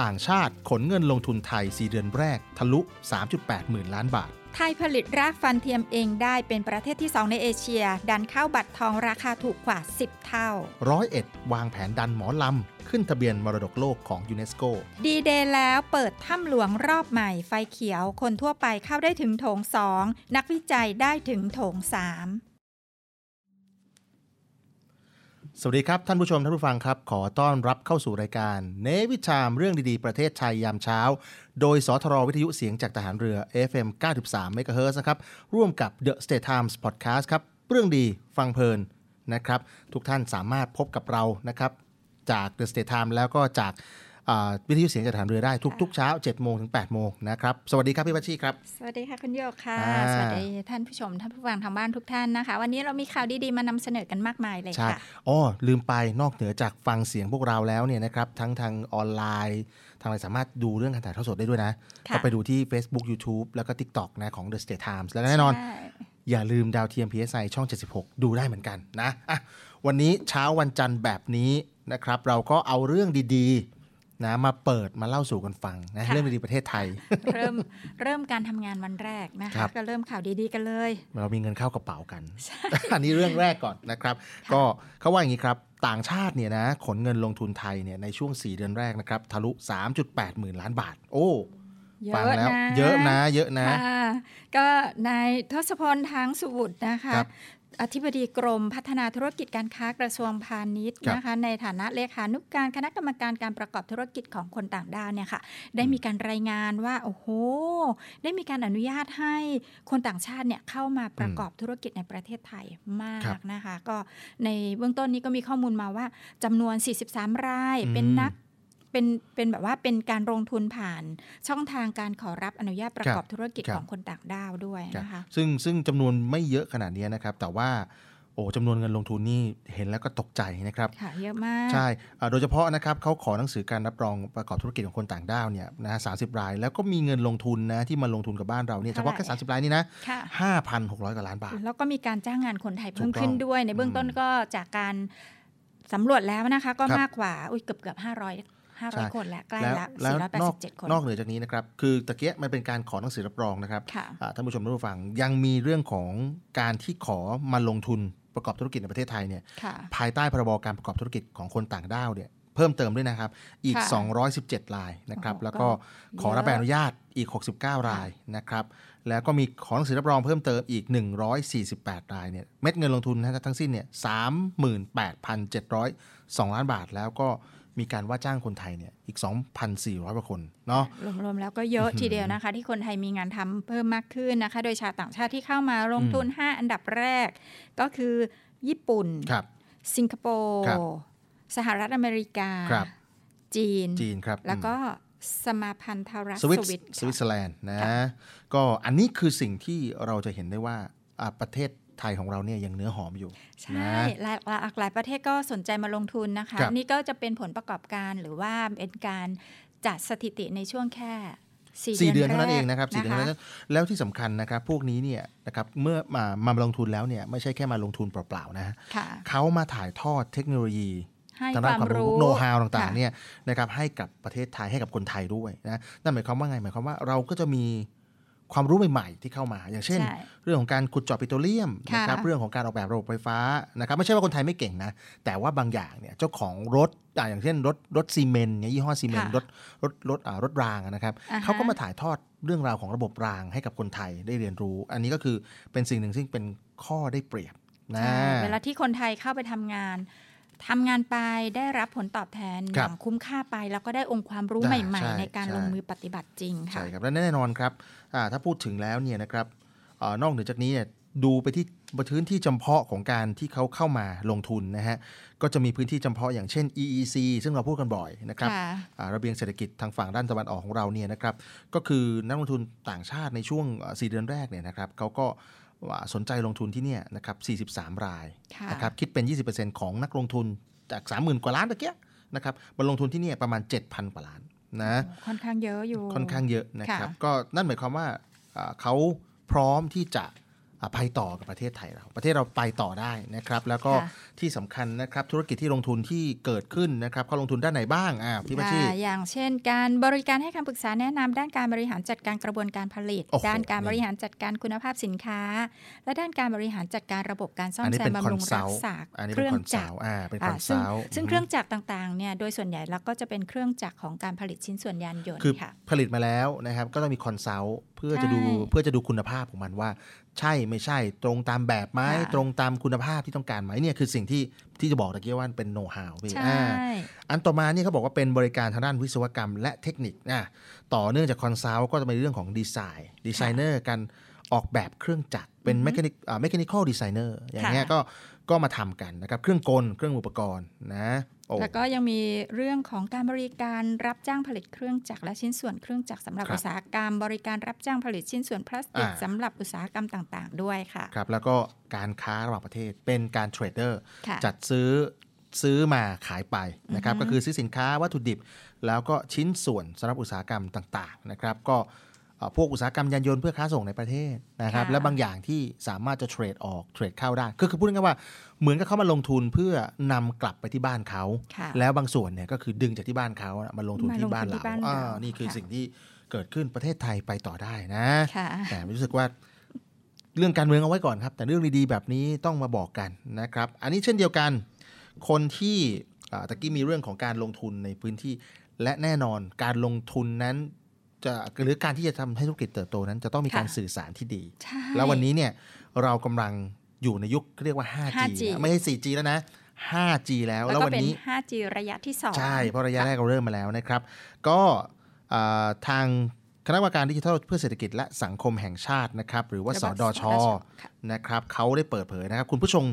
ต่างชาติขนเงินลงทุนไทย 4 เดือนแรก ทะลุ 3.8 หมื่นล้านบาท ไทยผลิตรากฟันเทียมเองได้เป็นประเทศที่ 2 ในเอเชีย ดันเข้าบัตรทองราคาถูกกว่า 10 เท่าร้อยเอ็ดวางแผนดันหมอลำ ขึ้นทะเบียนมรดกโลกของยูเนสโก ดีเดย์แล้วเปิดถ้ำหลวงรอบใหม่ไฟเขียว คนทั่วไปเข้าได้ถึงโถง 2 นักวิจัยได้ถึงโถง 3 สวัสดีครับ ท่านผู้ชม ท่านผู้ฟังครับ ขอต้อนรับเข้าสู่รายการ เนวิชามเรื่องดีๆ ประเทศไทยยามเช้า โดยสทรวิทยุเสียงจากทหารเรือ FM 93 MHz นะครับร่วมกับ The State Times Podcast ครับ เรื่องดีฟังเพลินนะครับ ทุกท่านสามารถพบกับเรานะครับ จาก The State Times แล้วก็จาก วิทยุเสียงจากทหารเรือได้ทุกๆเช้า7โมงถึง8โมงนะครับ สวัสดีครับพี่ปัชชีครับ สวัสดีค่ะคุณโยกค่ะอ่าสวัสดีท่านผู้ชมท่านผู้ฟังทางบ้านทุกท่านนะคะ วันนี้เรามีข่าวดีๆมานำเสนอกันมากมายเลยใช่ค่ะอ๋อลืมไปนอกเหนือจากฟังเสียงพวกเราแล้วเนี่ยนะครับทั้งทางออนไลน์ ทางอะไรสามารถดูเรื่องการถ่ายทอดสดได้ด้วยนะค่ะก็ไปดูที่ Facebook YouTube แล้วก็ TikTok นะของ The State Times แล้วก็แน่นอนใช่อย่าลืมดาวเทียม PSI ช่อง 76 ดูได้เหมือนกันนะอะวันนี้เช้าวันจันทร์แบบนี้นะครับ เราก็เอาเรื่องดีๆ นะมาเปิดมาเล่าสู่กันฟังนะค่ะเรื่องดีๆประเทศไทย เริ่มเริ่มการทำงานวันแรกนะครัคะบก็เริ่มข่าวดีๆกันเลย เรามีเงินเข้ากระเป๋ากัน อันนี้เรื่องแรกก่อนนะครับ ก็เขาว่าอย่างนี้ครับต่างชาติเนี่ยนะขนเงินลงทุนไทยเนี่ยในช่วง 4 เดือนแรกนะครับทะลุ 3.8 หมื่นล้านบาท โอ้เยฟังอะแล้วนะเยอะนะเยอะนะค่ะก็นายทศพลทางสุบุตรนะคะครับ อธิบดีกรมพัฒนาธุรกิจการค้ากระทรวงพาณิชย์ครับนะคะในฐานะเลขานุกการคณะกรรมการการประกอบธุรกิจของคนต่างด้าวเนี่ยค่ะได้มีการรายงานว่าโอ้โหได้มีการอนุญาตให้คนต่างชาติเนี่ยเข้ามาประกอบธุรกิจในประเทศไทยมาครักบนะคะ ก็ในเบื้องต้นนี้ก็มีข้อมูลมาว่าจำนวน 43 รายอืมเป็นนัก เป็นเป็นแบบว่าเป็นการลงทุนผ่านช่องทางการขอรับอนุญาตประกอบธุรกิจครับของคนต่างด้าวด้วยครับนะคะซึ่งซึ่งจำนวนไม่เยอะขนาดนี้นะครับ แต่ว่าโอ้จำนวนเงินลงทุนนี่เห็นแล้วก็ตกใจนะครับค่ะเยอะมาก ใช่อ่าโดยเฉพาะนะครับเขาขอหนังสือการรับรองประกอบธุรกิจของคนต่างด้าวเนี่ยนะฮะสาราย แล้วก็มีเงินลงทุนนะที่มาลงทุนกับบ้านเราเนี่ยเฉเท่าไหร่พาะแค่30 รายนี่นะค่ะ5,600กว่าล้านบาท แล้วก็มีการจ้างงานคนไทยเพิ่มถูกต้องขึ้นด้วยในเบื้องต้นก็จากการสำรวจแล้วนะคะ ก็ครับมากกว่าอุ้ยเกือบเกือบห้าร้อย ห้าร้อยคนแล้วใกล้แล้วละแล้วสี่ร้อยแปดนอสิกบเจ็ดคนนอกเหนือจากนี้นะครับ คือตะเกียมันเป็นการขอหนังสือรับรองนะครับค่ะอ่าท่านผู้ชมท่านผู้ฟังยังมีเรื่องของการที่ขอมาลงทุนประกอบธุรกิจในประเทศไทยเนี่ยค่ะภายใต้พรบการประกอบธุรกิจของคนต่างด้าวเนี่ยเพิ่มเติมด้วยนะครับ อีกค่ะ217 รายนะครับโอ้โหแล้วก็ขอรับใบอนุญาตอีก 69 รายนะครับ แล้วก็มีขอหนังสือรับรองเพิ่มเติมอีก 148 รายเนี่ย เม็ดเงินลงทุนนะทั้งสิ้นเนี่ย 38,702 ล้านบาท แล้วก็ มีการว่าจ้างคนไทยเนี่ยอีก 2,400กว่าคนเนาะรวมๆแล้วก็เยอะทีเดียวนะคะ ที่คนไทยมีงานทำเพิ่มมากขึ้นนะคะ โดยชาวต่างชาติที่เข้ามาลงทุน 5 อันดับแรก ก็คือญี่ปุ่นครับสิงคโปร์ครับสหรัฐอเมริกาครับจีนจีนครับแล้วก็สมาพันธรัฐสวิตสวิตสวิตเซอร์แลนด์นะค่ะก็อันนี้คือสิ่งที่เราจะเห็นได้ว่าอ่าประเทศ ไทยของเราเนี่ยยังเนื้อหอมอยู่ ใช่นะหลายหลายหลายประเทศก็สนใจมาลงทุนนะคะครับนี่ก็จะเป็นผลประกอบการหรือว่าเป็นการจัดสถิติในช่วงแค่สี่สี่เดือนแรกเท่านั้นเองนะครับสี่เดือนคเท่านั้นแล้วที่สำคัญนะครับ พวกนี้เนี่ยนะครับเมื่อมามาลงทุนแล้วเนี่ยไม่ใช่แค่มาลงทุนเปล่าๆนะค่ะเขามาถ่ายทอดเทคโนโลยีให้ทางคด้านวามความรู้รู้โน้ตฮาวต่างๆค่ะเนี่ยนะครับให้กับประเทศไทยให้กับคนไทยด้วยนะนั่นหมายความว่าไงหมายความว่าเราก็จะมี ความรู้ใหม่ๆที่เข้ามา อย่างเช่นใช่เรื่องของการขุดเจาะปิโตรเลียมค่ะนะครับเรื่องของการออกแบบระบบไฟฟ้านะครับไม่ใช่ว่าคนไทยไม่เก่งนะ แต่ว่าบางอย่างเนี่ยเจ้าของรถอ่าอย่างเช่นรถรถซีเมนต์เนี่ยยี่ห้อซีเมนต์ค่ะรถรถรถอ่ารถรางอะนะครับอ่าฮะเขาก็มาถ่ายทอดเรื่องราวของระบบรางให้กับคนไทยได้เรียนรู้ อันนี้ก็คือเป็นสิ่งหนึ่งซึ่งเป็นข้อได้เปรียบนะใช่เวลาที่คนไทยเข้าไปทำงาน ทำงานไปได้รับผลตอบแทนอครับย่างคุ้มค่าไปแล้วก็ได้องค์ความรู้ได้ใหม่ใช่ๆ ในการใช่ลงมือปฏิบัติจริงค่ะใช่ครับและแน่นอนครับอ่าถ้าพูดถึงแล้วเนี่ยนะครับเออนอกเหนือจากนี้เนี่ยดูไปที่พื้นที่จำเพาะของการที่เขาเข้ามาลงทุนนะฮะก็จะมีพื้นที่จำเพาะอย่างเช่น EEC ซึ่งเราพูดกันบ่อยนะครับค่ะอ่าระเบียงเศรษฐกิจทางฝั่งด้านตะวันออกของเราเนี่ยนะครับก็คือนักลงทุนต่างชาติในช่วงเอ่อ4เดือนแรกเนี่ยนะครับเขาก็ ว่าสนใจลงทุนที่เนี่ยนะครับ43 รายค่ะนะครับคิดเป็น 20%ของนักลงทุนจาก 30,000 กว่าล้านตะเกียนะครับมาลงทุนที่เนี่ยประมาณ 7,000 กว่าล้านนะค่อนข้างเยอะอยู่ค่อนข้างเยอะนะครับค่ะก็นั่นหมายความว่าอ่าเขาพร้อมที่จะอ่า ไปต่อกับประเทศไทยเรา ประเทศเราไปต่อได้นะครับ แล้วก็ค่ะที่สำคัญนะครับธุรกิจที่ลงทุนที่เกิดขึ้นนะครับเขาลงทุนด้านไหนบ้างอ่าพี่ประชีค่ะอย่างเช่น การบริการให้คำปรึกษาแนะนำด้านการบริหารจัดการกระบวนการผลิตโอ้โหด้านการนี่บริหารจัดการคุณภาพสินค้า และด้านการบริหารจัดการระบบการซ่อมอันนี้แซเป็มนบำรุงคอนซัรัลกท์ษาอันนี้เคเป็นรื่องคอนจัซักลรท์อ่าเป็นคอ่าอนซึ่งซัลท์ซึ่งเครื่องจักรต่างๆเนี่ยโดยส่วนใหญ่เราก็จะเป็นเครื่องจักรของการผลิตชิ้นส่วนยานยนต์คือค่ะผลิตมาแล้วนะครับก็ต้องมีคอนซัลท์เพื่อจะดูใช่เพื่อจะดูคุณภาพของมันว่า ใช่ไม่ใช่ตรงตามแบบไหมค่ะตรงตามคุณภาพที่ต้องการไหมเนี่ยคือสิ่งที่ที่จะบอกตะกี้ว่าเป็นโน้ตฮาวพี่ใช่อ่าอันต่อมานี่เขาบอกว่าเป็นบริการทางด้านวิศวกรรม และเทคนิคนะต่อเนื่องจาก consult ก็จะเป็นเรื่องของ design designer การออกแบบเครื่องจักรเป็น mechanic อ่า mechanical designer อย่างเงี้ยค่ะก็ก็มาทำกันนะครับเครื่องกลเครื่องอุปกรณ์นะโอ้ แล้วก็ยังมีเรื่องของการบริการรับจ้างผลิตเครื่องจักรและชิ้นส่วนเครื่องจักรสำหรับครับอุตสาหกรรม บริการรับจ้างผลิตชิ้นส่วนพลาสติกอ่าสำหรับอุตสาหกรรมต่างๆ ด้วยค่ะครับแล้วก็การค้าระหว่างประเทศเป็นการเทรดเดอร์ค่ะจัดซื้อซื้อมาขายไปนะครับอือฮึก็คือซื้อสินค้าวัตถุดิบ แล้วก็ชิ้นส่วนสำหรับอุตสาหกรรมต่างๆนะครับก็เอ่อ พวกอุตสาหกรรมยานยนต์เพื่อค้าส่งในประเทศนะครับค่ะและบางอย่างที่สามารถจะเทรดออกเทรดเข้าได้ก็คือพูดง่ายๆว่าเหมือนกับเขามาลงทุนเพื่อนำกลับไปที่บ้านเขาค่ะแล้วบางส่วนเนี่ยก็คือดึงจากที่บ้านเขาอะมาลงทุนมาลงทุนที่บ้านที่เราบ้านเราอ่านี่คือค่ะสิ่งที่เกิดขึ้นประเทศไทยไปต่อได้นะค่ะแต่รู้สึกว่าเรื่องการเมืองเอาไว้ก่อนครับ แต่เรื่องดีๆแบบนี้ต้องมาบอกกันนะครับ อันนี้เช่นเดียวกัน คนที่อ่าตะกี้มีเรื่องของการลงทุนในพื้นที่ และแน่นอนการลงทุนนั้น จะหรือการที่จะทำให้ธุรกิจเติบโตนั้นจะต้องมีการค่ะสื่อสารที่ดีใช่แล้ววันนี้เนี่ยเรากำลังอยู่ในยุคเรียกว่า 5G 5G นะไม่ใช่ 4G แล้วนะ 5G แล้วแล้วแล้วก็วันเป็นนี้ 5G ระยะที่ 2 ใช่ เพราะระยะแรกเราเริ่มมาแล้วนะครับ ก็อ่าทางคณะกรรมการดิจิทัลเพื่อเศรษฐกิจและสังคมแห่งชาตินะครับ หรือว่าหรือสว่าดชสดชค่ะนะครับเขาได้เปิดเผยนะครับ คุณผู้ชม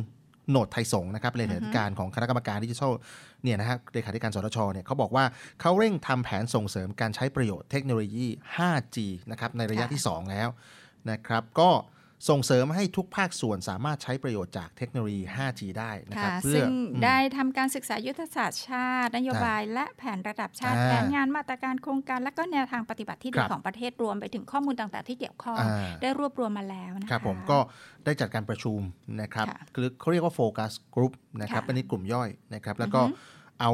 โหนดไทยสงฆ์นะครับเลขาธิการของคณะกรรมการดิจิทัลเนี่ยนะฮะเลขาธิการสดชเนี่ยเขาบอกว่าเขาเร่งทำแผนส่งเสริมการใช้ประโยชน์เทคโนโลยี 5G นะครับในระยะค่ะที่ 2 แล้วนะครับ ก็ ส่งเสริมให้ทุกภาคส่วนสามารถใช้ประโยชน์จากเทคโนโลยี 5G ได้นะครับค่ะเพื่อซึ่งอืมได้ทำการศึกษายุทธศาสตร์ชาติ นโยบายและแผนระดับชาติอ่าแผนงานมาตรการโครงการ และก็แนวทางปฏิบัติที่คดีรับของประเทศรวมไปถึงข้อมูลต่างๆ ที่เกี่ยวข้องอ่าได้รวบรวมมาแล้วนะคะครับผมก็ได้จัดการประชุมนะครับค่ะคือเขาเรียกว่าโฟกัสกลุ่มนะครับค่ะเป็นกลุ่มย่อยนะครับแล้วก็อือฮึเอา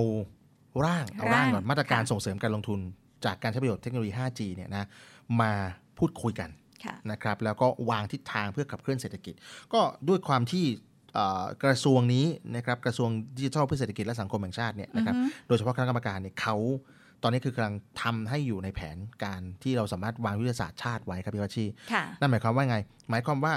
ร่างเอาร่างร่างก่อนมาตรการค่ะส่งเสริมการลงทุน จากการใช้ประโยชน์เทคโนโลยี 5G เนี่ยนะมาพูดคุยกันค่ะ นะครับแล้วก็วางทิศทางเพื่อขับเคลื่อนเศรษฐกิจ ก็ด้วยความที่เอ่อกระทรวงนี้นะครับกระทรวงดิจิทัลเพื่อเศรษฐกิจและสังคมแห่งชาติเนี่ยนะครับอือฮึโดยเฉพาะคณะกรรมการเนี่ยเขาตอนนี้คือกำลังทำให้อยู่ในแผนการที่เราสามารถวางยุทธศาสตร์ชาติไว้ครับพี่วัชชีค่ะนั่นหมายความว่าไง หมายความว่า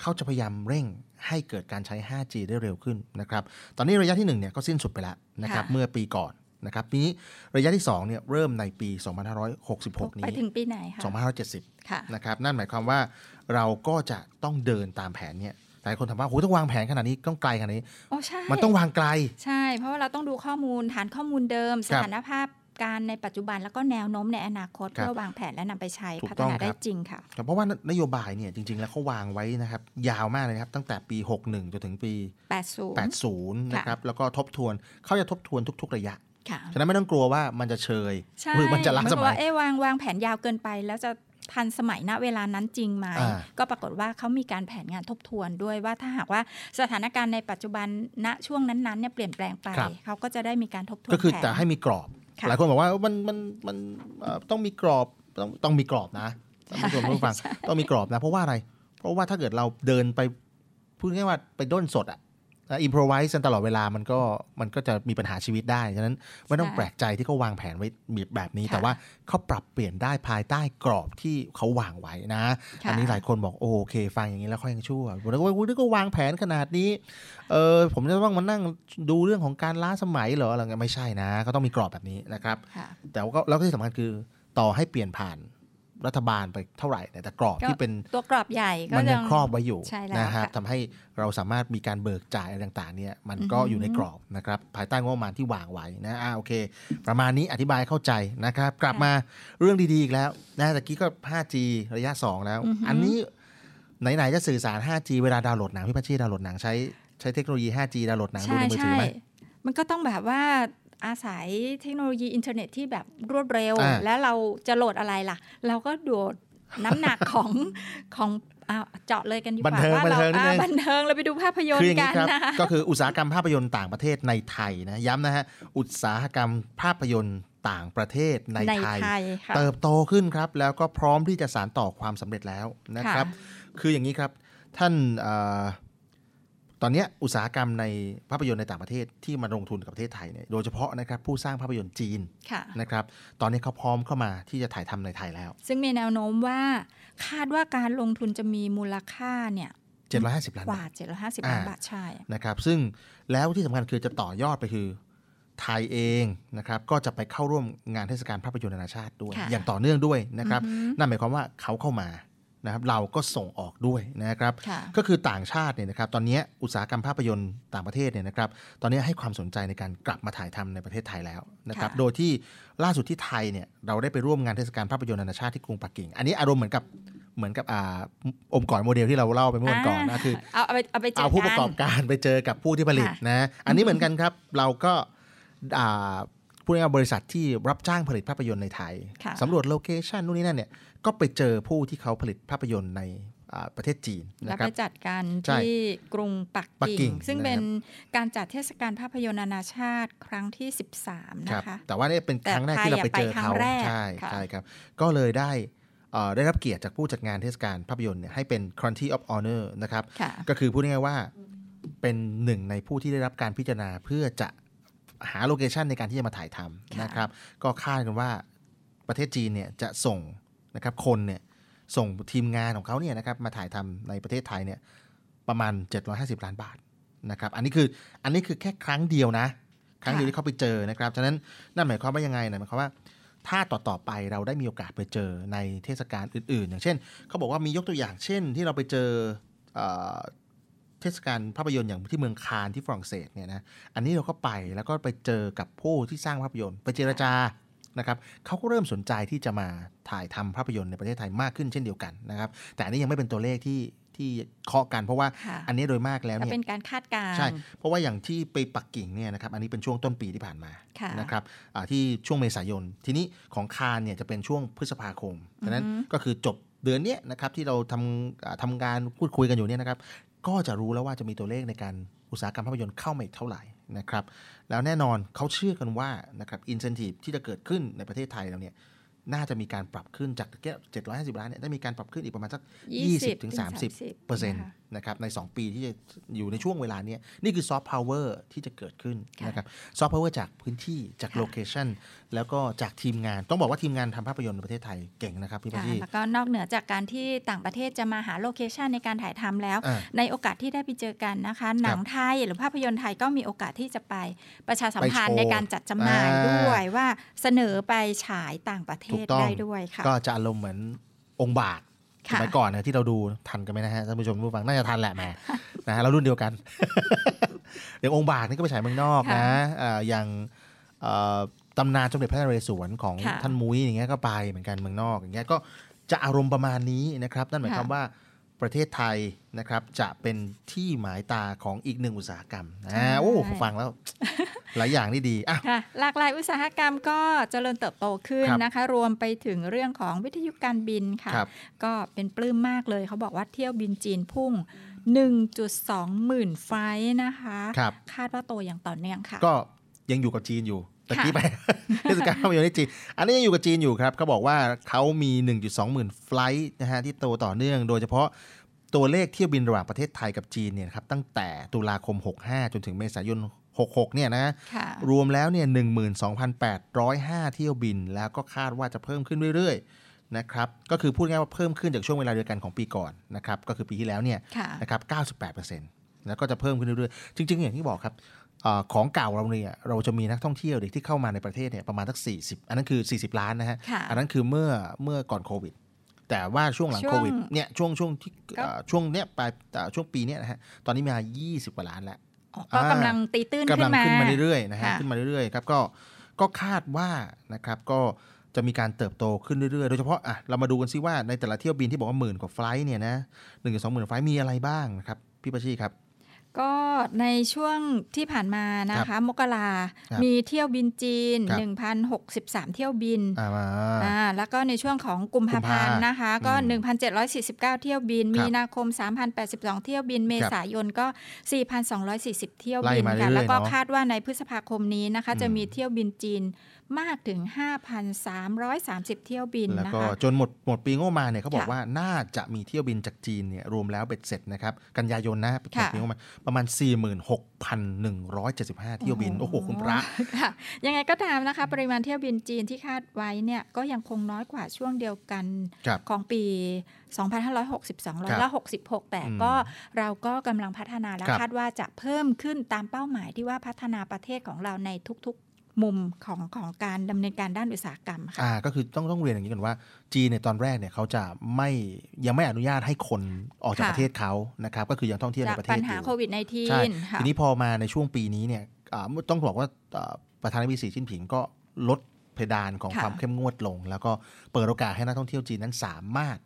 เขาจะพยายามเร่งให้เกิดการใช้ 5G ได้เร็วขึ้นนะครับ ตอนนี้ระยะที่1เนี่ยก็สิ้นสุดไปแล้วนะครับค่ะเมื่อปีก่อนนะครับปีนี้ระยะที่2เนี่ยเริ่มในปี 2566ไปนี้ถึงปีไหนคะ2570ค่ะ นะครับนั่นหมายความว่าเราก็จะต้องเดินตามแผนเนี่ยหลายคนถามว่าโหต้องวางแผนขนาดนี้ต้องไกลขนาดนี้โอ้ใช่มันต้องวางไกล ใช่ เพราะว่าเราต้องดูข้อมูลฐานข้อมูลเดิมคสรับถานภาพการในปัจจุบันแล้วก็แนวโน้มในอนาคตครับเพื่อวางแผนและนำไปใช้ถูกพัฒต้องนาได้ครับจริงค่ะครับเพราะว่านโยบายเนี่ยจริง ๆ แล้วเขาวางไว้นะครับ ยาวมากเลยนะครับ ตั้งแต่ปี 61จนถึงปี 80 80นะครับแล้วก็ทบทวนเขาจะทบทวนทุก ๆ ระยะค่ะฉะนั้นไม่ต้องกลัวว่ามันจะเชยใช่หรือมันจะล้าสไบอกมัว่ายเอ๊ะวางวางแผนยาวเกินไปแล้วจะ ทันสมัยณเวลานั้นจริงไหมอ่าก็ปรากฏว่าเขามีการแผนงานทบทวนด้วยว่าถ้าหากว่าสถานการณ์ในปัจจุบันณช่วงนั้นๆเนี่ยเปลี่ยนแปลงไปครับเขาก็จะได้มีการทบทวนก็คือผนแต่ให้มีกรอบค่ะหลายคนบอกว่ามันมันมันเอ่อต้องมีกรอบต้องต้องมีกรอบนะท่านผู้ชมใช่ผู้ฟังใช่ต้องมีกรอบนะเพราะว่าอะไร เพราะว่าถ้าเกิดเราเดินไปพูดง่ายๆว่าไปด้นสดอะ อินพรไวส์ตลอดเวลามันก็มันก็จะมีปัญหาชีวิตได้ ฉะนั้นไม่ต้องใช่แปลกใจที่เขาวางแผนไว้แบบนี้ค่ะแต่ว่าเขาปรับเปลี่ยนได้ภายใต้กรอบที่เขาวางไว้นะค่ะอันนี้หลายคนบอกโอโอเคฟังอย่างนี้แล้วเขายังชั่วผมนึกว่าคุณก็วางแผนขนาดนี้เออผมจะต้องมานั่งดูเรื่องของการล้าสมัยเหรออะไรเงี้ยไม่ใช่นะ ก็ต้องมีกรอบแบบนี้นะครับค่ะแต่ว่าก็แล้วก็ที่สำคัญคือต่อให้เปลี่ยนผ่าน รัฐบาลไปเท่าไหร่เนี่ยแต่กรอบก็ที่เป็นตัวกรอบใหญ่ก็มันยัยังงครอบไว้อยู่ใช่แล้วนะครับค่ะทำให้เราสามารถมีการเบิกจ่ายอะไรต่างๆเนี่ยมันก็อือฮึอยู่ในกรอบนะครับภายใต้งบประมาณที่วางไว้นะอ่าโอเค ประมาณนี้อธิบายเข้าใจนะครับ กลับมาเรื่องดีๆอีกแล้วนะตะกี้ก็ 5G ระยะ 2 แล้ว อันนี้ไหนๆจะสื่อสาร 5G เวลาดาวน์โหลดหนังพี่พัชชีดาวน์โหลดหนังใช้ใช้เทคโนโลยี 5G ดาวน์โหลดหนังดูใช่ในมือถืใช่ไหมมันก็ต้องแบบว่า อาศัยเทคโนโลยีอินเทอร์เน็ตที่แบบรวดเร็วอ่าแล้วเราจะโหลดอะไรล่ะ เราก็โดดน้ำหนักของของอ่าเจาะเลยกันดีกบันว่าเทิงว่าบันเราเทิงนิดอ่านึงบันเทิงเราไปดูภาพยนตคืออร์ย่างกันี้นครับนะก็คืออุตสาหกรรมภาพยนตร์ต่างประเทศในไทยนะย้ำนะฮะอุตสาหกรรมภาพยนตร์ต่างประเทศในในไทยไทยค่ะเติบโตขึ้นครับ แล้วก็พร้อมที่จะสานต่อความสำเร็จแล้วนะครับ คืออย่างนี้ครับท่านเออ ตอนเนี้ยอุตสาหกรรมในภาพยนตร์ในต่างประเทศที่มาลงทุนกับประเทศไทยเนี่ยโดยเฉพาะนะครับผู้สร้างภาพยนตร์จีนค่ะนะครับตอนนี้เขาพร้อมเข้ามาที่จะถ่ายทำในไทยแล้ว ซึ่งมีแนวโน้มว่าคาดว่าการลงทุนจะมีมูลค่าเนี่ย750ล้านกว่าบาท750ล้านอ่าบาทใช่นะครับซึ่งแล้วที่สำคัญคือจะต่อยอดไปคือไทยเองนะครับก็จะไปเข้าร่วมงานเทศกาลภาพยนตร์นานาชาติด้วยค่ะอย่างต่อเนื่องด้วยนะครับอือฮึนั่นหมายความว่าเขาเข้ามา นะครับเราก็ส่งออกด้วยนะครับค่ะก็คือต่างชาติเนี่ยนะครับตอนนี้อุตสาหกรรมภาพยนตร์ต่างประเทศเนี่ยนะครับตอนนี้ให้ความสนใจในการกลับมาถ่ายทำในประเทศไทยแล้วนะครับค่ะโดยที่ล่าสุดที่ไทยเนี่ยเราได้ไปร่วมงานเทศกาลภาพยนตร์นานาชาติที่กรุงปักกิ่ง อันนี้อารมณ์เหมือนกับเหมือนกับอ่าอมก่อยโมเดลที่เราเล่าไปเมื่อวันก่อนนะคือเอาเอาไปเอาไปเจอเอาผู้ประกอบกันการไปเจอกับผู้ที่ผลิตค่ะนะอันนี้เหมือนกันครับเราก็อ่าพูดง่ายๆบริษัทที่รับจ้างผลิตภาพยนตร์ในไทยค่ะสำรวจโลเคชันนู่นนี่นั่นเนี่ย ก็ไปเจอผู้ที่เขาผลิตภาพยนตร์ในอ่าประเทศจีนแล้วนะครัไปบจัดกันใช่ที่กรุงปักปักกิ่กิ่งงซึ่งนะครับเป็นการจัดเทศกาลภาพยนตร์นานาชาติครั้งที่ 13ครับนะคะแต่ว่านี่เป็นแต่ครั้งแรกไทยที่เราไปเจออะไปครั้เขางแรกใช่ค่ะใช่ครับ ก็เลยได้เอ่อได้รับเกียรติจากผู้จัดงานเทศกาลภาพยนตร์เนี่ยให้เป็น Country of Honor นะครับค่ะก็คือพูดง่ายๆว่าเป็นหนึ่งในผู้ที่ได้รับการพิจารณาเพื่อจะหาโลเคชันในการที่จะมาถ่ายทำค่ะนะครับ ก็คาดกันว่าประเทศจีนเนี่ยจะส่ง นะครับคนเนี่ยส่งทีมงานของเขาเนี่ยนะครับมาถ่ายทำในประเทศไทยเนี่ยประมาณ 750 ล้านบาทนะครับอันนี้คืออันนี้คือแค่ครั้งเดียวนะ ครั้งเดียวที่เขาไปเจอนะครับฉะนั้นนั่นหมายความว่ายังไงนะหมายความว่าถ้าต่อต่อๆไปเราได้มีโอกาสไปเจอในเทศกาลอื่น ๆ อย่างเช่นเขาบอกว่ามียกตัวอย่างเช่น ที่เราไปเจอเอ่อเทศกาลภาพยนตร์อย่างที่เมืองคานที่ฝรั่งเศสเนี่ยนะอันนี้เราก็ไปแล้วก็ไปเจอกับผู้ที่สร้างภาพยนตร์ ไปเจรจา นะครับเขาก็เริ่มสนใจที่จะมาถ่ายทำภาพยนตร์ในประเทศไทยมากขึ้นเช่นเดียวกันนะครับ แต่อันนี้ยังไม่เป็นตัวเลขที่ที่เคาะกันเพราะว่าค่ะอันนี้โดยมากแล้วก็เนี่ยเป็นการคาดการณ์ใช่ เพราะว่าอย่างที่ไปปักกิ่งเนี่ยนะครับอันนี้เป็นช่วงต้นปีที่ผ่านมาค่ะนะครับอ่าที่ช่วงเมษายน ทีนี้ของคานเนี่ยจะเป็นช่วงพฤษภาคมดังนั้นก็คือจบเดือนเนี้ยนะครับที่เราทำอ่าทำการพูดคุยกันอยู่เนี่ยนะครับ ก็จะรู้แล้วว่าจะมีตัวเลขในการ อุตสาหกรรมภาพยนตร์เข้ามาอีกเท่าไหร่นะครับ แล้วแน่นอนเขาเชื่อกันว่านะครับอินเซนティブที่จะเกิดขึ้นในประเทศไทยเราเนี่ยน่าจะมีการปรับขึ้นจากแค่750 ล้านเนี่ยได้มีการปรับขึ้นอีกประมาณสัก 20ถึง30เปอร์เซ็นต์ นะคะนะครับใน 2 ปีที่จะอยู่ในช่วงเวลาเนี้ยนี่คือซอฟต์พาวเวอร์ที่จะเกิดขึ้นค่ะนะครับซอฟต์พาวเวอร์จากพื้นที่จากค่ะ location แล้วก็จากทีมงาน ต้องบอกว่าทีมงานทำภาพยนตร์ในประเทศไทยเก่งนะครับพี่พัชค่ะแล้วก็นอกเหนือจากการที่ต่างประเทศจะมาหา location ในการถ่ายทำแล้วอ่าในโอกาสที่ได้ไปเจอกันนะคะหนังไทยหรือภาพยนตร์ไทยก็มีโอกาสที่จะไปประชาสัมพันธ์ไปโชว์ในการจัดจำหน่ายอ่าด้วยว่าเสนอไปฉายต่างประเทถูศกต้องได้ด้วยค่ะก็จะอารมณ์เหมือนองค์บาก สค่ะมัยก่อนนะที่เราดูทันกันไหมนะฮะท่านผู้ชมผู้ฟังน่าจะทันแหละแหมนะฮะเรารุ่นเดียวกันอย่างองค์บากนี่ก็ไปฉายเมืองนอกนะเอ่ออย่างเอ่อตำนานสมเด็จพระนเรศวรของค่ะท่านมุ้ยอย่างเงี้ยก็ไปเหมือนกันเมืองนอกอย่างเงี้ยก็จะอารมณ์ประมาณนี้นะครับนั่นหมายความค่ะว่า ประเทศไทยนะครับ จะเป็นที่หมายตาของอีกหนึ่งอุตสาหกรรมอ่าโอ้ฟังแล้ว หลายอย่างนี่ดีอะค่ะหลากหลายอุตสาหกรรมก็เจริญเติบโตขึ้นครับนะคะ รวมไปถึงเรื่องของวิทยุการบินค่ะครับก็เป็นปลื้มมากเลยเขาบอกว่าเที่ยวบินจีนพุ่ง 1.2 หมื่นไฟล์นะคะครับคาดว่าโตอย่างต่อเนื่องค่ะ ก็ยังอยู่กับจีนอยู่ ตะกี้ไปเทศกาลภาพยนตร์ที่จีน อันนี้ยังอยู่กับจีนอยู่ครับเขาบอกว่าเขามี 1.2 หมื่นไฟลท์นะฮะที่โตต่อเนื่อง โดยเฉพาะตัวเลขเที่ยวบินระหว่างประเทศไทยกับจีนเนี่ยนะครับตั้งแต่ตุลาคม 65 จนถึงเมษายน 66 เนี่ยนะค่ะรวมแล้วเนี่ย12,805 เที่ยวบิน แล้วก็คาดว่าจะเพิ่มขึ้นเรื่อยๆนะครับก็คือพูดง่ายว่าเพิ่มขึ้นจากช่วงเวลาเดียวกันของปีก่อนนะครับก็คือปีที่แล้วเนี่ยค่ะนะครับ 98%แล้วก็จะเพิ่มขึ้นเรื่อยๆจริง ๆ อย่างที่บอกครับเออ ของเก่าเราเนี่ยเราจะมีนักท่องเที่ยวเด็กที่เข้ามาในประเทศเนี่ยประมาณสัก 40 อันนั้นคือ 40 ล้านนะฮะค่ะอันนั้นคือเมื่อเมื่อก่อนโควิด แต่ว่าช่วงหลังช่วงโควิดเนี่ยช่วงช่วงที่ก็เอ่อช่วงเนี้ยปลายเอ่อช่วงปีเนี้ยนะฮะตอนนี้มา 20 กว่าล้านแล้วอ๋อก็กำลังตีตื้นกำลังขึ้นมาขึ้นมาเรื่อยๆนะฮะค่ะขึ้นมาเรื่อยๆครับก็ก็คาดว่านะครับก็จะมีการเติบโตขึ้นเรื่อยๆ โดยเฉพาะอะเรามาดูกันซิว่าในแต่ละเที่ยวบินที่บอกว่าหมื่นกว่าไฟลท์เนี่ยนะหนึ่งถึงสองหมื่นไฟลท์มีอะไรบ้างนะครับพี่ประชีครับ ก็ในช่วงที่ผ่านมานะคะ มกราครับมีเที่ยวบินจีนครับ1,063 เที่ยวบินอ่ามาอ่าแล้วก็ในช่วงของกุมภาพันธ์กุมภานะคะ ก็อืม1,749 เที่ยวบินครับมีนาคม 3,082 เที่ยวบิน เมษายนก็ 4,240 เที่ยวไล่บินมาค่ะเรื่อยๆแล้วก็เนอะคาดว่าในพฤษภาคมนี้นะคะ จะอืมมีเที่ยวบินจีน มากถึง 5,330 เที่ยวบินแล้วนะก็คะจนหมดหมดปีงบประมาณเนี่ยเขาบอกค่ะว่าน่าจะมีเที่ยวบินจากจีนเนี่ยรวมแล้วเบ็ดเสร็จนะครับกันยายนนะหมดค่ะปีงบประมาณประมาณ 46,175 เที่ยวบิน โอ้โห คุณพระค่ะยังไงก็ตามนะคะ ปริมาณเที่ยวบินจีนที่คาดไว้เนี่ยก็ยังคงน้อยกว่าช่วงเดียวกันครับของปี 2562ร้อยละ66 แต่อืมก็เราก็กำลังพัฒนาและครับคาดว่าจะเพิ่มขึ้นตามเป้าหมายที่ว่าพัฒนาประเทศของเราในทุกๆ มุมของของการดำเนินการด้านอุตสาหกรรมค่ะอ่าก็คือต้องต้องเรียนอย่างนี้ก่อนว่า จีนเนี่ยตอนแรกเนี่ยเขาจะไม่ยังไม่อนุญาตให้คนออกจากค่ะประเทศเขานะครับก็คือยังท่องเที่ยวในจากประเทปัศญอหายู่โควิดใช่ -19 ค่ะทีนี้พอมาในช่วงปีนี้เนี่ยอ่าต้องบอกว่าอ่าประธานาธิบดีสีจิ้นผิงก็ลดเพดานของค่ะความเข้มงวดลง แล้วก็เปิดโอกาสให้นักท่องเที่ยวจีนนั้นสามารถ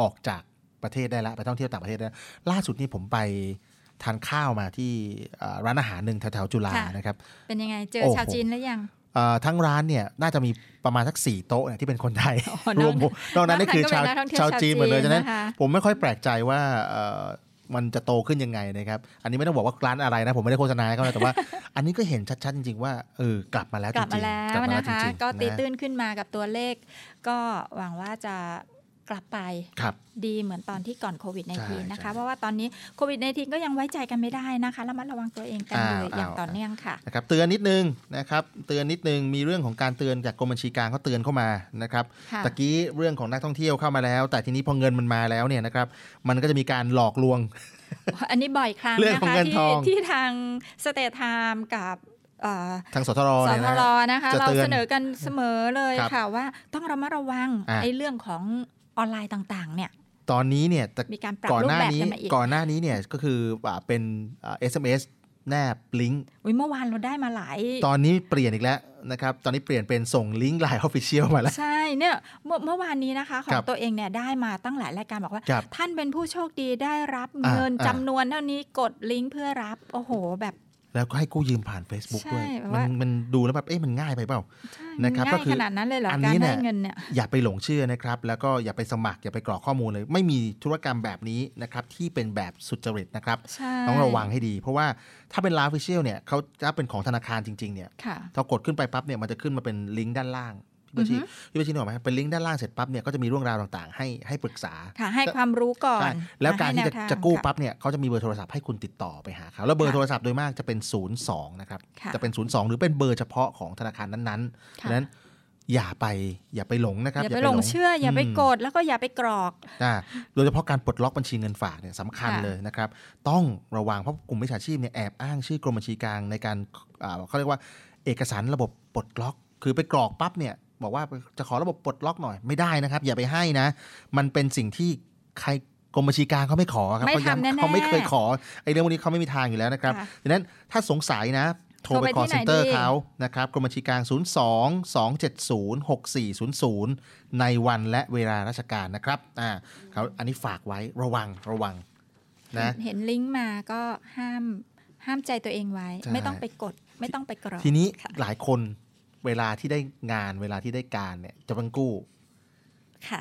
ออกจากประเทศได้แล้วไปท่องเที่ยวต่างประเทศได้แล้วล่าสุดนี่ผมไป ทานข้าวมาที่อ่าร้านอาหารหนึ่งแถวๆจุฬาค่ะนะครับ เป็นยังไงเจอโอ้โหชาวจีนหรือยังอ่าทั้งร้านเนี่ยน่าจะมีประมาณสักสี่โต๊ะเนี่ยที่เป็นคนไทยอ๋อนนรอกวมผมนอกนั้นนี่คือชาวก็เป็นนักท่องเที่ยวชาวจีนหมดเลยชาวจีนฉะนั้นนะคะผมไม่ค่อยแปลกใจว่าเอ่อมันจะโตขึ้นยังไงนะครับ อันนี้ไม่ต้องบอกว่าร้านอะไรนะ ผมไม่ได้โฆษณาให้เขานะแต่ว่า อันนี้ก็เห็นชัดๆจริงๆว่าเออกลับมาแล้วกจลับริมางแล้ๆวนะคะจริงๆก็ตีนะตื้นขึ้นมากับตัวเลข ก็หวังว่าจะ กลับไปครับดีเหมือนตอนที่ก่อนโควิดใช่ -19 นะคะใช่เพราะว่าตอนนี้โควิด -19 ก็ยังไว้ใจกันไม่ได้นะคะแล้วมันระวังตัวเองกันเลยอ้าวอย่างอ้าวต่อเนื่องค่ะนะครับเตือนนิดนึงนะครับเตือนนิดนึงมีเรื่องของการเตือนจากกรมบัญชีกลางเขาเตือนเข้ามานะครับค่ะตะกี้เรื่องของนักท่องเที่ยวเข้ามาแล้ว แต่ทีนี้พอเงินมันมาแล้วเนี่ยนะครับมันก็จะมีการหลอกลวง อันนี้บ่อยครั้งเรื่องนะของคะเงินทที่องที่ทางสเตทไทม์กับเอ่อทางสทรสเนี่ยทนะรฮะนะคะจะเราเตือนเสนอกันเสมอเลยครับค่ะว่าต้องระมัดระวังอะไอ้เรื่องของ ออนไลน์ต่างๆ เนี่ย ตอนนี้เนี่ยแต่มีการปรับก่อนรูหปน้าแบบนี้กันมาอีกก่อนหน้านี้เนี่ยก็คืออ่าเป็นอ่า SMS แนบลิงก์อุ๊ยเมื่อวานเราได้มาหลาย ตอนนี้เปลี่ยนอีกแล้วนะครับ ตอนนี้เปลี่ยนเป็นส่งลิงก์ LINE Official มาแล้ว ใช่ เนี่ย เมื่อเมื่อวานนี้นะคะ ของครับตัวเองเนี่ยได้มาตั้งหลายรายการบอกว่าครับท่านเป็นผู้โชคดีได้รับอ่าเงินอ่าจำนวนเท่านี้กดลิงก์เพื่อรับ โอ้โห แบบ แล้วก็ให้กู้ยืมผ่าน Facebook ใช่ด้วยแบบมัว่ามันมันดูแล้วแบบเอ๊ะมันง่ายไปเปล่าใช่นะครับก็ง่ายคือขนาดนั้นเลยเหรออันนี้เนี่ยการได้เงินเนี่ยอย่าไปหลงเชื่อนะครับ แล้วก็อย่าไปสมัครอย่าไปกรอกข้อมูลเลย ไม่มีธุรกรรมแบบนี้นะครับที่เป็นแบบสุจริตนะครับใช่ต้องระวังให้ดี เพราะว่าถ้าเป็น LINE Official เนี่ยเขาจะเป็นของธนาคารจริงๆเนี่ยค่ะพอกดขึ้นไปปั๊บเนี่ยมันจะขึ้นมาเป็นลิงก์ด้านล่าง พี่ประชีอือฮึพี่ประชีนึกออกไหมเป็นลิงก์ด้านล่างเสร็จปั๊บเนี่ยก็จะมีเรื่องราวต่างๆ ให้ให้ปรึกษาค่ะให้ความรู้ก่อนใช่แล้วการที่จะให้แนวทางจะกู้ค่ะปั๊บเนี่ยเขาจะมีเบอร์โทรศัพท์ให้คุณติดต่อไปหาเขาแล้วเบอร์ค่ะโทรศัพท์โดยมากจะเป็น 02 นะครับค่ะจะเป็น 02 หรือเป็นเบอร์เฉพาะของธนาคารนั้นๆค่ะดังนั้นอย่าไปอย่าไปหลงนะครับ อย่าไปหลงเชื่อ อย่าไปกดแล้วก็อย่าไปกรอกอ่าโดยเฉพาะการปลดล็อกบัญชีเงินฝากเนี่ยสำคัญค่ะเลยนะครับ ต้องระวังเพราะกลุ่มมิจฉาชีพเนี่ยแอบอ้างชื่อกรมบัญชีกลางในการอ่าเขาเรียกว่าเอกสารระบบปลดล็อก คือไปกรอกปั๊บเนี่ย บอกว่าจะขอระบบปลดล็อกหน่อยไม่ได้นะครับ อย่าไปให้นะ มันเป็นสิ่งที่ใครกรมบัญชีกลางเขาไม่ขอครับไม่เขาย้ำทำแน่ๆเขาไม่เคยขอไอ้เรื่องพวกนี้เขาไม่มีทางอยู่แล้วนะครับค่ะดังนั้นถ้าสงสัยนะ โทรไปโทรไป call ที่ไหน center ดีเขานะครับกรมบัญชีกลาง 02 270 6400 ในวันและเวลาราชการนะครับอ่าเขาอันนี้ฝากไว้ระวังระวังนะเห็นลิงก์มาก็ห้ามห้ามใจตัวเองไว้ใช่ไม่ต้องไปกดไม่ต้องไปกรอกทีนี้ค่ะหลายคน เวลาที่ได้งานเวลาที่ได้การเนี่ยจะต้องกู้ ค่ะ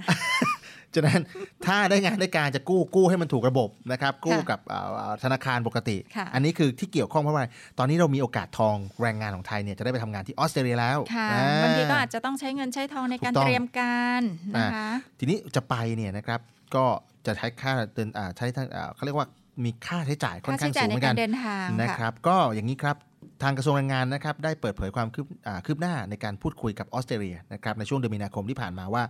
ฉะนั้นถ้าได้งานได้การจะกู้กู้ให้มันถูกระบบนะครับ กู้ค่ะกับเอ่อธนาคารปกติค่ะอันนี้คือที่เกี่ยวข้องเพราะว่าตอนนี้เรามีโอกาสทองแรงงานของไทยเนี่ยจะได้ไปทำงานที่ออสเตรเลียแล้วค่ะอ่บางทีก็อาจจะต้องใช้เงินใช้ทองในการถูกต้องเตรียมการนะคะทีนี้จะไปเนี่ยนะครับก็จะใช้ค่าเดินอ่าใช้ทางอ่าเขาเรียกว่ามีค่าใช้จ่ายค่อนค่าข้าใช้งจ่าสูยงเหมือนกัในกานรเดินทางนะคค่ะรับ ก็อย่างนี้ครับ ทางกระทรวงแรงงานนะครับได้เปิดเผยความคืบอ่าคืบหน้าในการพูดคุยกับออสเตรเลียนะครับในช่วงเดือนมีนาคมที่ผ่านมาว่า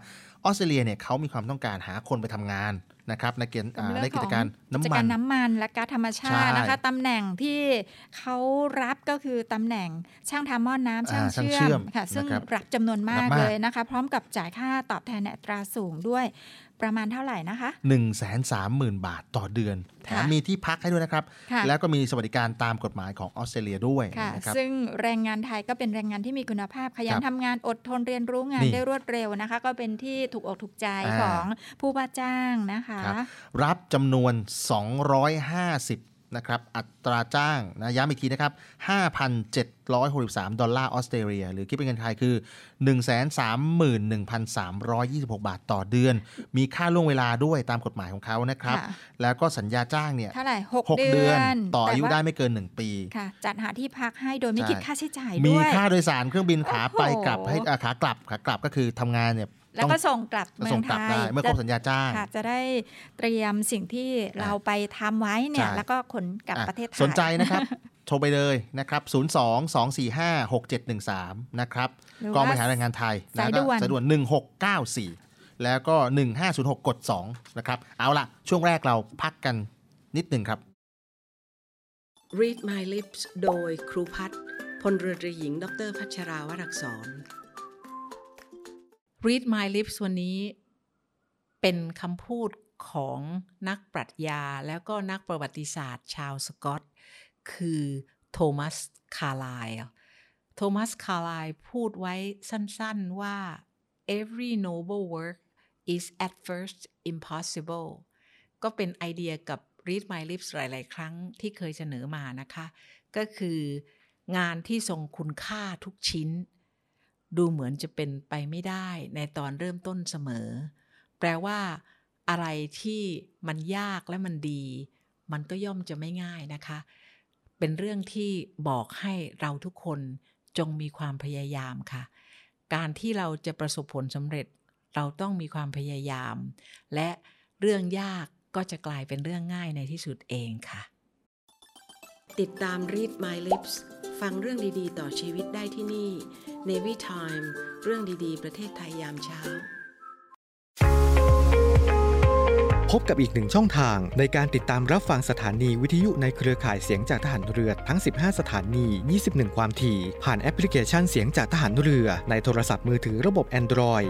ออสเตรเลียเนี่ยเขามีความต้องการหาคนไปทำงานนะครับในเกณฑ์อ่าเรื่องในกิจการของน้ำกิจมัการนน้ำมันและก๊าซธรรมชาติใช่นะคะตำแหน่งที่เขารับก็คือตำแหน่งช่างทำหม้อน้ำช่างอ่าช่างเชื่อมเชื่อมค่ะซึ่งนะครับรับจำนวนมากรับมากเลยนะคะ พร้อมกับจ่ายค่าตอบแทนในอัตราสูงด้วย ประมาณเท่าไหร่นะคะ 1 3 0 0 0 0 บาทต่อเดือน แถมค่ะมีที่พักให้ด้วยนะครับค่ะแล้วก็มีสวัสดิการตามกฎหมายของออสเตรเลียด้วยค่ะนะครับซึ่งแรงงานไทยก็เป็นแรงงานที่มีคุณภาพ ขยัครันบทำงานอดทนเรียนรู้งานนี่ได้รวดเร็วนะคะ ก็เป็นที่ถูกอกถูกใจอ่าของผู้ว่าจ้างนะคะครับรับจำนวน 250 นะครับอัตราจ้างนะย้ำอีกทีนะครับ 5,763 ดอลลาร์ออสเตรเลีย หรือคิดเป็นเงินไทยคือ 131,326 บาทต่อเดือน มีค่าล่วงเวลาด้วยตามกฎหมายของเขานะครับค่ะแล้วก็สัญญาจ้างเนี่ยเท่าไหร่หก6เดืเดืออนนต่ออายุแต่ว่ได้ไม่เกิน 1 ปีค่ะจัดหาที่พักให้โดยไม่ใช่คิดค่าใช้จ่ายมีด้วยค่าโดยสารเครื่องบินขาไปโอ้โหกลับให้อ่าขากลับขากลับก็คือทำงานเนี่ย แล้วต้องก็ส่งกลับเมือส่งงกลับไทยได้เมื่อครบสัญญาจ้างค่ะจะได้เตรียมสิ่งที่เราไปทำไว้เนี่ยใช่แล้วก็ขนกลับอะประเทศไทยสนใจนะครับโทรไปเลยนะครับ 0 2 2 4 5 6 7 1 3 นะครับหรือกองบว่าริหารแรงงานไทยสายด่วนแล้ก็สายด่วน 1694 แล้วก็ 1506 กด 2 นะครับ เอาละช่วงแรกเราพักกันนิดหนึ่งครับ Read My Lips โดยครูพัฒน์พลเรือตรีหญิง ดรพัชราวรักษร Read My Lips วันนี้เป็นคำพูดของนักปรัชญาแล้วก็นักประวัติศาสตร์ชาวสกอต คือโทมัสคาร์ไลล์โทมัสคาร์ไลล์พูดไว้สั้นๆว่า every noble work is at first impossible ก็เป็นไอเดียกับ Read My Lips หลาย ๆ ครั้งที่เคยเสนอมานะคะ ก็คืองานที่ทรงคุณค่าทุกชิ้น ดูเหมือนจะเป็นไปไม่ได้ในตอนเริ่มต้นเสมอ แปลว่า อะไรที่มันยากและมันดี มันก็ย่อมจะไม่ง่ายนะคะ เป็นเรื่องที่บอกให้เราทุกคนจงมีความพยายามค่ะ การที่เราจะประสบผลสำเร็จ เราต้องมีความพยายาม และเรื่องยากก็จะกลายเป็นเรื่องง่ายในที่สุดเองค่ะ ติดตาม Read My Lips ฟังเรื่องดีๆ ต่อชีวิตได้ที่นี่ Navy Time เรื่องดีๆ ประเทศไทยยามเช้า พบกับอีกหนึ่งช่องทางในการติดตามรับฟังสถานีวิทยุในเครือข่ายเสียงจากทหารเรือทั้ง 15 สถานี 21 ความถี่ ผ่านแอปพลิเคชันเสียงจากทหารเรือในโทรศัพท์มือถือระบบ Android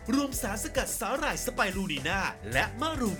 รวมสารสกัดสาหร่ายสไปรูนีนาและมะรุม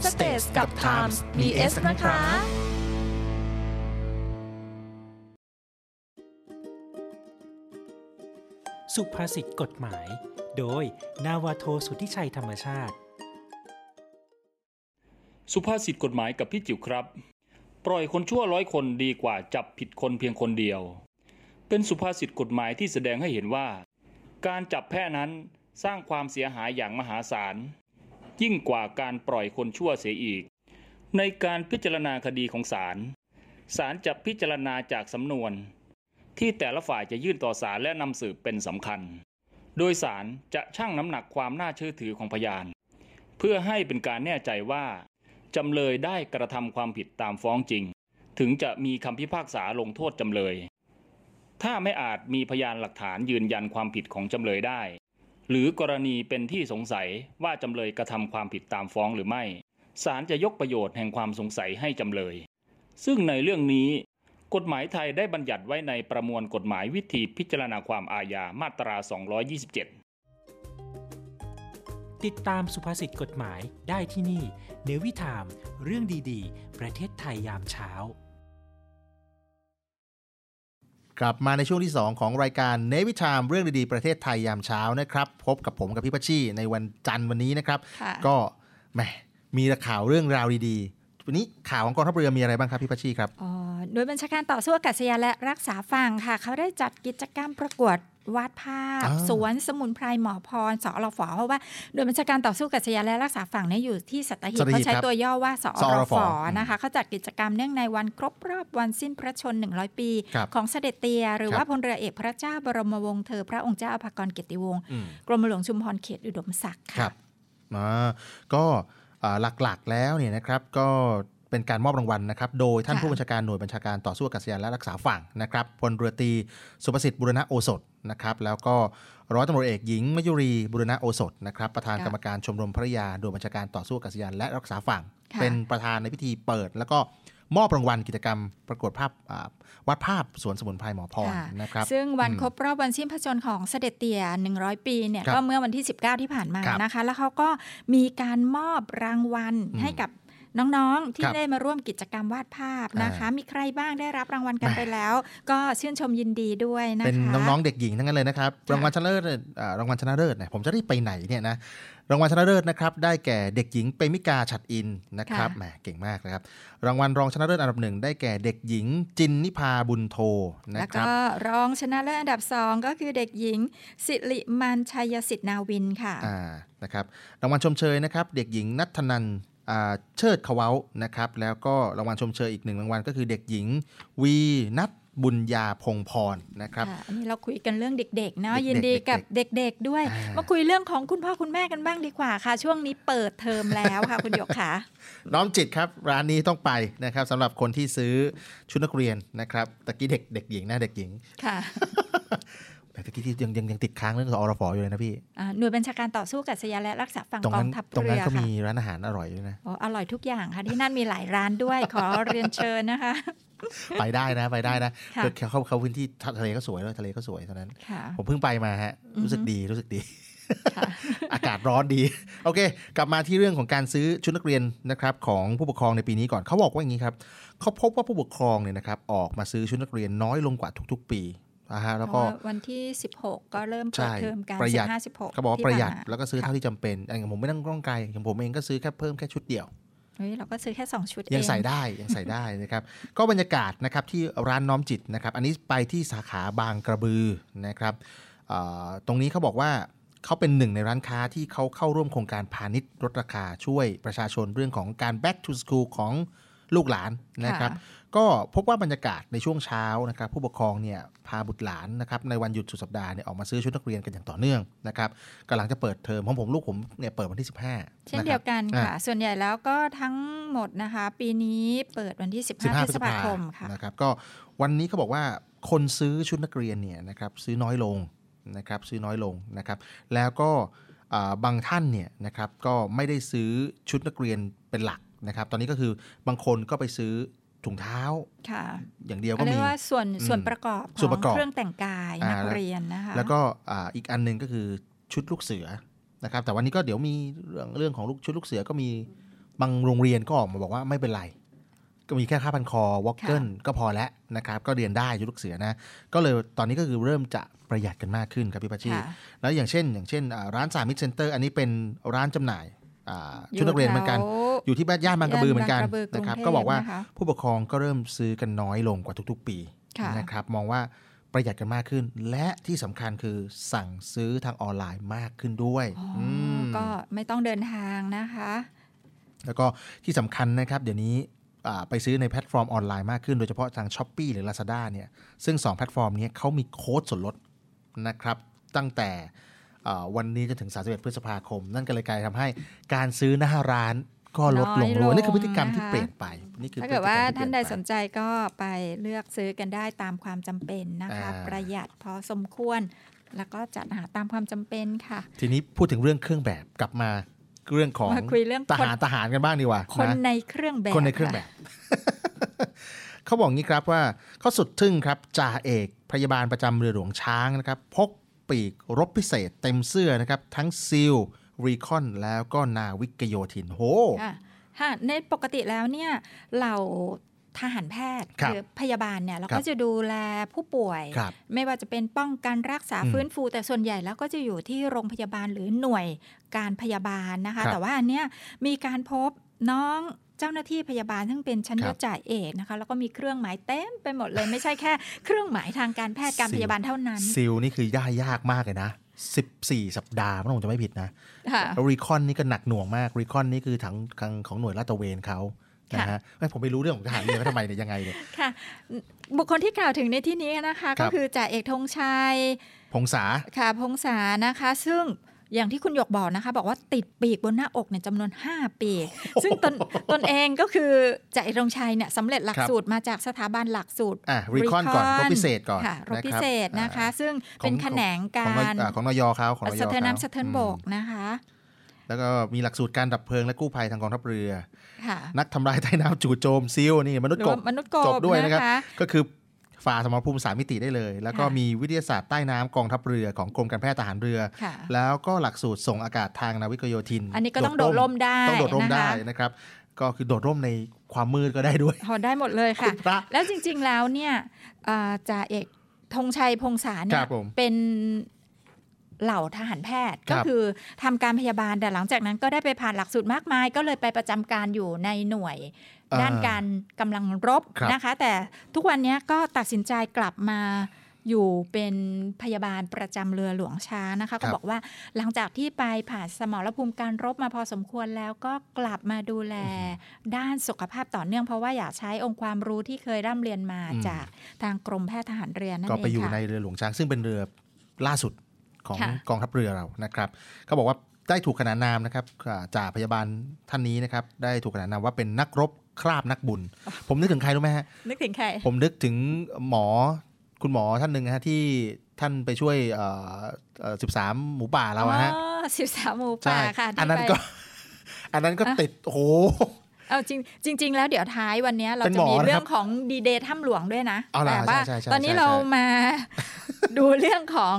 www.thestagetimes.com Stage กับ Times มี S นะคะ สุภาษิตกฎหมาย โดย นาวาโทสุทธิชัยธรรมชาติ สุภาษิตกฎหมายกับพี่จิ๋วครับ ปล่อยคนชั่วร้อยคนดีกว่าจับผิดคนเพียงคนเดียว เป็นสุภาษิตกฎหมายที่แสดงให้เห็นว่า การจับแพ้นั้นสร้างความเสียหายอย่างมหาศาล ยิ่งกว่าการปล่อยคนชั่วเสียอีก ในการพิจารณาคดีของศาลศาลจะพิจารณาจากสำนวน ที่แต่ละฝ่ายจะยื่นต่อศาลและนำสืบเป็นสำคัญ โดยศาลจะชั่งน้ำหนักความน่าเชื่อถือของพยาน เพื่อให้เป็นการแน่ใจว่าจำเลยได้กระทำความผิดตามฟ้องจริง ถึงจะมีคำพิพากษาลงโทษจำเลย ถ้าไม่อาจมีพยานหลักฐานยืนยันความผิดของจำเลยได้ หรือกรณีเป็นที่สงสัยว่าจำเลยกระทำความผิดตามฟ้องหรือไม่ศาลจะยกประโยชน์แห่งความสงสัยให้จำเลย ซึ่งในเรื่องนี้ กฎหมายไทยได้บัญญัติไว้ในประมวลกฎหมายวิธีพิจารณาความอาญามาตรา 227 ติดตามสุภาษิตกฎหมายได้ที่นี่ เนวิทาม เรื่องดีๆ ประเทศไทยยามเช้า กลับมาในช่วงที่ 2 ของรายการเนวิชามเรื่องดีๆประเทศไทยยามเช้านะครับ พบกับผมกับพี่พัชชีในวันจันทร์วันนี้นะครับค่ะก็แหมมีแต่ข่าวเรื่องราวดีๆวันนี้ข่าวของกองทัพเรือมีอะไรบ้างครับพี่พัชชีครับอ๋อโดยบัญชาการต่อสู้อากาศยานและรักษาฝั่งค่ะ เขาได้จัดกิจกรรมประกวด วาดภาพอ่าสวนสมุนไพรหมอพรสอรฟเพราะว่าโดยบัญชาการต่อสู้อากาศยานและรักษาฝั่งเนี่ยอยู่ที่สัตหีบสัตหีบเขาใช้ครับตัวย่อว่าสอสอรรฟฟนะคะเขาจัดกิจกรรมเนื่องในวันครบรอบวันสิ้นพระชน 100 ปีครับของเสด็จเตีย หรือครับว่าพลเรือเอกพระเจ้าบรมวงศ์เธอ พระองค์เจ้าอภากรเกียรติวงศ์อืมกรมหลวงชุมพรเขตอุดมศักดิ์คค่ะรับอ่าก็อ่าหลักๆแล้วเนี่ยนะครับก็ เป็นการมอบรางวัลนะครับโดยท่านค่ะผู้บัญชาการหน่วยบัญชาการต่อสู้อากาศยานและรักษาฝั่งนะครับพลเรือตรีสุประสิทธิ์บุรณะโอสถนะครับแล้วก็ร้อยตำรวจเอกหญิงมยุรีบุรณะโอสถนะครับประธานค่ะกรรมการชมรมพระยาหน่วยบัญชาการต่อสู้อากาศยานและรักษาฝั่งค่ะเป็นประธานในพิธีเปิด แล้วก็มอบรางวัลกิจกรรมประกวดภาพอ่าวาดภาพสวนสมุนไพรหมอพรค่ะนะครับซึ่งวันอืมครบรอบวันสิ้นพระชนม์ของเสด็จเตี่ย 100 ปีเนี่ยครับก็เมื่อวันที่ 19 ที่ผ่านมาครับนะคะ แล้วเขาก็มีการมอบรางวัลอืมให้กับ น้องๆ ที่ครับได้มาร่วมกิจกรรมวาดภาพนะคะอ่ามีมีใครบ้างได้รับรางวัลกันแหม่ไปแล้ว ก็ชื่นชมยินดีด้วยนะคะเป็นน้องๆเด็กหญิงทั้งนั้นเลยนะครับค่ะรางวัลชนะเลิศอ่ารางวัลชนะเลิศเนี่ยผมจะได้ไปไหนเนี่ยนะรางวัลชนะเลิศนะครับได้แก่เด็กหญิงเปมิกาฉัดอินนะครับค่ะแหมเก่งมากนะครับ รางวัลรองชนะเลิศอันดับหนึ่งได้แก่เด็กหญิงจินนิพาบุญโทนะแล้วครัก็บรองชนะเลิศอันดับ2ก็คือเด็กหญิงสิริมันชัยสิทธิ์นาวินค่ะอ่านะครับรางวัลชมเชยนะครับ เด็กหญิงนัทธนันอ่า เชิดเขาเว้านะครับ แล้วก็รางวัลชมเชยอีกหนึ่งรางวัลก็คือเด็กหญิง วีนัทบุญญาพงพรนะครับค่ะอันนี้เราคุยกันเรื่องเด็กๆเนาะเด็กๆยินดีกับเด็เด็กๆด้วยอ่ามมาคุยเรื่องของคุณพ่อคุณแม่กันบ้างดีกว่าค่ะ ช่วงนี้เปิดเทอมแล้วค่ะ คุณหยกค่ะน้อมจิตครับร้านนี้ต้องไปนะครับสำหรับคนที่ซื้อชุดนักเรียนนะครับตะกี้เด็กเด็กหญิงนะเด็กหญิงค่ะ แต่ตะกี้ที่ยังยังยังติดค้างเรื่องของอรฟอยู่เลยนะพี่อ่าหน่วยบัญชาการต่อสู้กับสยานและรักษาฝั่งตรงกอนั้งนทัพตรงเรืนั้นอก็ค่ะมีร้านอาหารอร่อยด้วยนะโอ้อร่อยทุกอย่างค่ะที่นั่นมีหลายร้านด้วยขอเรียนเชิญนะคะ ไปได้นะไปได้นะค่ะเขาเขาเขาพื้นที่ทะเลก็สวยแล้วทะเลก็สวยตอนนั้นค่ะผมเพิ่งไปมาฮะอือฮึรู้สึกดีรู้สึกดีอากาศร้อนดี โอเค กลับมาที่เรื่องของการซื้อชุดนักเรียนนะครับของผู้ปกครองในปีนี้ก่อนเขาบอกว่าอย่างนี้ครับเขาพบว่าผู้ปกครองเนี่ยนะครับออกมาซื้อชุดนักเรียนน้อยลงกว่าทุก ๆ ปี นะฮะแล้วก็เพราะาวันที่ 16 ก็เริ่มเปิดใช่เทอมการประหยัด15 16เขาบอกว่าที่ประหยัดผ่านมาแล้วก็ซื้อเท่าที่จำเป็นอย่างผมไม่ต้องต้องไกลอย่างผมเองก็ซื้อแค่เพิ่มแค่ชุดเดียวเฮ้ยเราก็ซื้อแค่ 2 ชุดเองยังใส่ได้ยังใส่ได้นะครับ ก็บรรยากาศนะครับที่ร้านน้อมจิตนะครับ อันนี้ไปที่สาขาบางกระบือนะครับเอ่อตรงนี้เขาบอกว่าเขาเป็นหนึ่งในร้านค้าที่เขาเข้าร่วมโครงการพาณิชย์ลดราคาช่วยประชาชนเรื่องของการ back to school ของลูกหลานนะครับ ก็พบว่าบรรยากาศในช่วงเช้านะครับผู้ปกครองเนี่ยพาบุตรหลานนะครับในวันหยุดสุดสัปดาห์เนี่ยออกมาซื้อชุดนักเรียนกันอย่างต่อเนื่องนะครับกำลังจะเปิดเทอมของผมลูกผมเนี่ยเปิดวันที่ 15 เช่นเดียวกันอ่าค่ะ ส่วนใหญ่แล้วก็ทั้งหมดนะคะ ปีนี้เปิดวันที่ 15พฤษภาคมค่ะนะครับก็วันนี้เขาบอกว่าคนซื้อชุดนักเรียนเนี่ยนะครับซื้อน้อยลงนะครับซื้อน้อยลงนะครับ แล้วก็อ่าบางท่านเนี่ยนะครับก็ไม่ได้ซื้อชุดนักเรียนเป็นหลักนะครับ ตอนนี้ก็คือบางคนก็ไปซื้อ ถุงเท้าค่ะอย่างเดียวก็เรียกว่ามีส่วนอืมส่วนประกอบส่วนประกอบของเครื่องแต่งกายอ่านักเรียนนะคะแล้วก็อ่าอีกอันหนึ่งก็คือชุดลูกเสือนะครับ แต่วันนี้ก็เดี๋ยวมีเรื่องเรื่องของลูกชุดลูกเสือก็มีบางโรงเรียนก็ออกมาบอกว่าไม่เป็นไร ก็มีแค่ผ้าพันคอ woggle ก็พอแล้วนะครับ ก็เรียนได้ชุดลูกเสือนะ ก็เลยตอนนี้ก็คือเริ่มจะประหยัดกันมากขึ้นครับพี่ปัชชีค่ะแล้วอย่างเช่น อย่างเช่นอ่าร้านสามิตเซ็นเตอร์อันนี้เป็นร้านจำหน่ายอ่า ชุดนักเรียนเหมือนกัน อยู่ที่บ้านย่านบางกระบือเหมือนกันย่านบางกระบือกรุงนะครับเทพก็บอกว่านะคะผู้ปกครองก็เริ่มซื้อกันน้อยลงกว่าทุก ๆ ปีค่ะนะครับ มองว่าประหยัดกันมากขึ้น และที่สำคัญคือสั่งซื้อทางออนไลน์มากขึ้นด้วยอ๋ออมก็ไม่ต้องเดินทางนะคะ แล้วก็ที่สำคัญนะครับเดี๋ยวนี้อ่าไปซื้อในแพลตฟอร์มออนไลน์มากขึ้นโดยเฉพาะทาง Shopee หรือ Lazada เนี่ยซึ่ง 2 แพลตฟอร์มนี้เขามีโค้ดส่วนลดนะครับ ตั้งแต่อ่า วันนี้จนถึง 31 พฤษภาคม นั่นก็เลยกลายทำให้การซื้อหน้าร้านก็ลดลงน้อยลงด้วยนี่คือพฤติกรรมที่นะคะเปลี่ยนไปนี่คือถ้าเกิดว่าพฤติกรรมที่ท่านใดเปลี่ยสไปนใจก็ไปเลือกซื้อกันได้ตามความจำเป็นนะคะอ่าประหยัดพอสมควร แล้วก็จัดหาตามความจำเป็นค่ะ ทีนี้พูดถึงเรื่องเครื่องแบบกลับมาเรื่องของมาคุยเรื่องทคนหารทหารกันบ้างดีกว่าคนนะในเครื่องแบบคนในเครื่องแบบ เขาบอกงี้ครับว่าเขาสุดทึ่งครับจ่าเอกพยาบาลประจำเรือหลวงช้างนะครับ พก ปีกรบพิเศษเต็มเสื้อนะครับ ทั้งซิลรีคอนแล้วก็นาวิกโยธินโหค่ะค่ะในปกติแล้วเนี่ยเหล่าทหารแพทย์ครับหรือพยาบาลเนี่ยเราครัก็บจะดูแลผู้ป่วยครับไม่ว่าจะเป็นป้องกันรักษาอืมฟื้นฟู แต่ส่วนใหญ่แล้วก็จะอยู่ที่โรงพยาบาลหรือหน่วยการพยาบาลนะคะครับแต่ว่าอันเนี้ยมีการพบน้อง เจ้าหน้าที่พยาบาลซึ่งเป็นชั้นคยรับศจ่าเอกนะคะ แล้วก็มีเครื่องหมายเต็มไปหมดเลย ไม่ใช่แค่เครื่องหมายทางการแพทย์การซิลพยาบาลเท่านั้นซิลนี่คือย่ายากมากเลยนะ14 สัปดาห์ถ้าผมจะไม่ผิดนะค่ะแล้วรีคอนนี่ก็หนักหน่วงมากรีคอนนี่คือทางทางของหน่วยลาดตระเวนเขานะฮะไม่ผมไม่รู้เรื่องของทหารเรือว่าทำไมเนี่ยยังไงเนี่ยค่ะ บุคคลที่กล่าวถึงในที่นี้นะคะครัก็บคือจ่าเอกธงชัย พงษาค่ะพงษานะคะ ซึ่ง อย่างที่คุณหยกบอกนะคะ บอกว่าติดปีกบนหน้าอกเนี่ยจำนวน 5 ปีก ซึ่งตนตนเองก็คือจ่าเอกธงชัยเนี่ยสำเร็จหลักครับสูตรมาจากสถาบันหลักสูตรอะ Recon ก่อนรบพิเศษก่อนค่ะรบนะครับพิเศษนะคะอ่าซึ่งเป็นแขนงของการอ่าของนยเขาของนยสะเทินเขาน้ำสะเทินบกอืมนะคะแล้วก็มีหลักสูตรการดับเพลิงและกู้ภัยทางกองทัพเรือค่ะนักทำลายใต้น้ำจู่โจมซิลนี่มนุษย์หรือกบว่ามนุษย์กบจบด้วยนะครับนะคะก็คือ ฝ่าสมรภูมิสามมิติได้เลย แล้วก็ค่ะมีวิทยาศาสตร์ใต้น้ำกองทัพเรือของกรมการแพทย์ทหารเรือค่ะแล้วก็หลักสูตรส่งอากาศทางนาวิกโยธิน อันนี้ก็ต้องโดดร่มได้ต้องโดดร่มนะคะได้นะครับก็คือโดดร่มในความมืดก็ได้ด้วยพอได้หมดเลยค่ะคุณพระแล้วจริงๆแล้วเนี่ยเอ่อจ่าเอกธงชัยพงษาเนี่ครัยบผมเป็น เหล่าทหารแพทย์ครัก็บคือทำการพยาบาลแต่หลังจากนั้นก็ได้ไปผ่านหลักสูตรมากมาย ก็เลยไปประจำการอยู่ในหน่วยด้านการกำลังรบครับนะคะ แต่ทุกวันนี้ก็ตัดสินใจกลับมาอยู่เป็นพยาบาลประจำเรือหลวงช้างนะคะ ก็บอกว่าหลังจากที่ไปผ่านสมรภูมิการรบมาพอสมควรแล้วก็กลับมาดูแลด้านสุขภาพต่อเนื่องเพราะว่าอยากใช้องค์ความรู้ที่เคยร่ำเรียนมาอืมจากทางกรมแพทย์ทหารเรือนั่นก็เองไปอยู่ค่ะในเรือหลวงช้างซึ่งเป็นเรือล่าสุด ของค่ะกองทัพเรือเรานะครับเขาบอกว่าได้ถูกขนานนามนะครับอ่าจ่าพยาบาลท่านนี้นะครับ ได้ถูกขนานนามว่าเป็นนักรบคราบนักบุญ ผมนึกถึงใครรู้ไหมฮะนึกถึงใครผมนึกถึงหมอคุณหมอท่านหนึ่งนะฮะที่ท่านไปช่วยสิบสามหมูป่าเราอะฮะอ๋อสิบสามหมูใช่ป่าค่ะที่อันนั้นไปก็ อันนั้นก็ติดโอ้โห เอาจริงจริง ๆ แล้วเดี๋ยวท้ายวันนี้เราเป็นจะหมอมีนะครับเรื่องของดีเดย์ถ้ำหลวงด้วยนะเอาล่ะแต่ว่าใช่ใช่ใช่ตอนนี้ใช่เราใช่มาดูเรื่องของ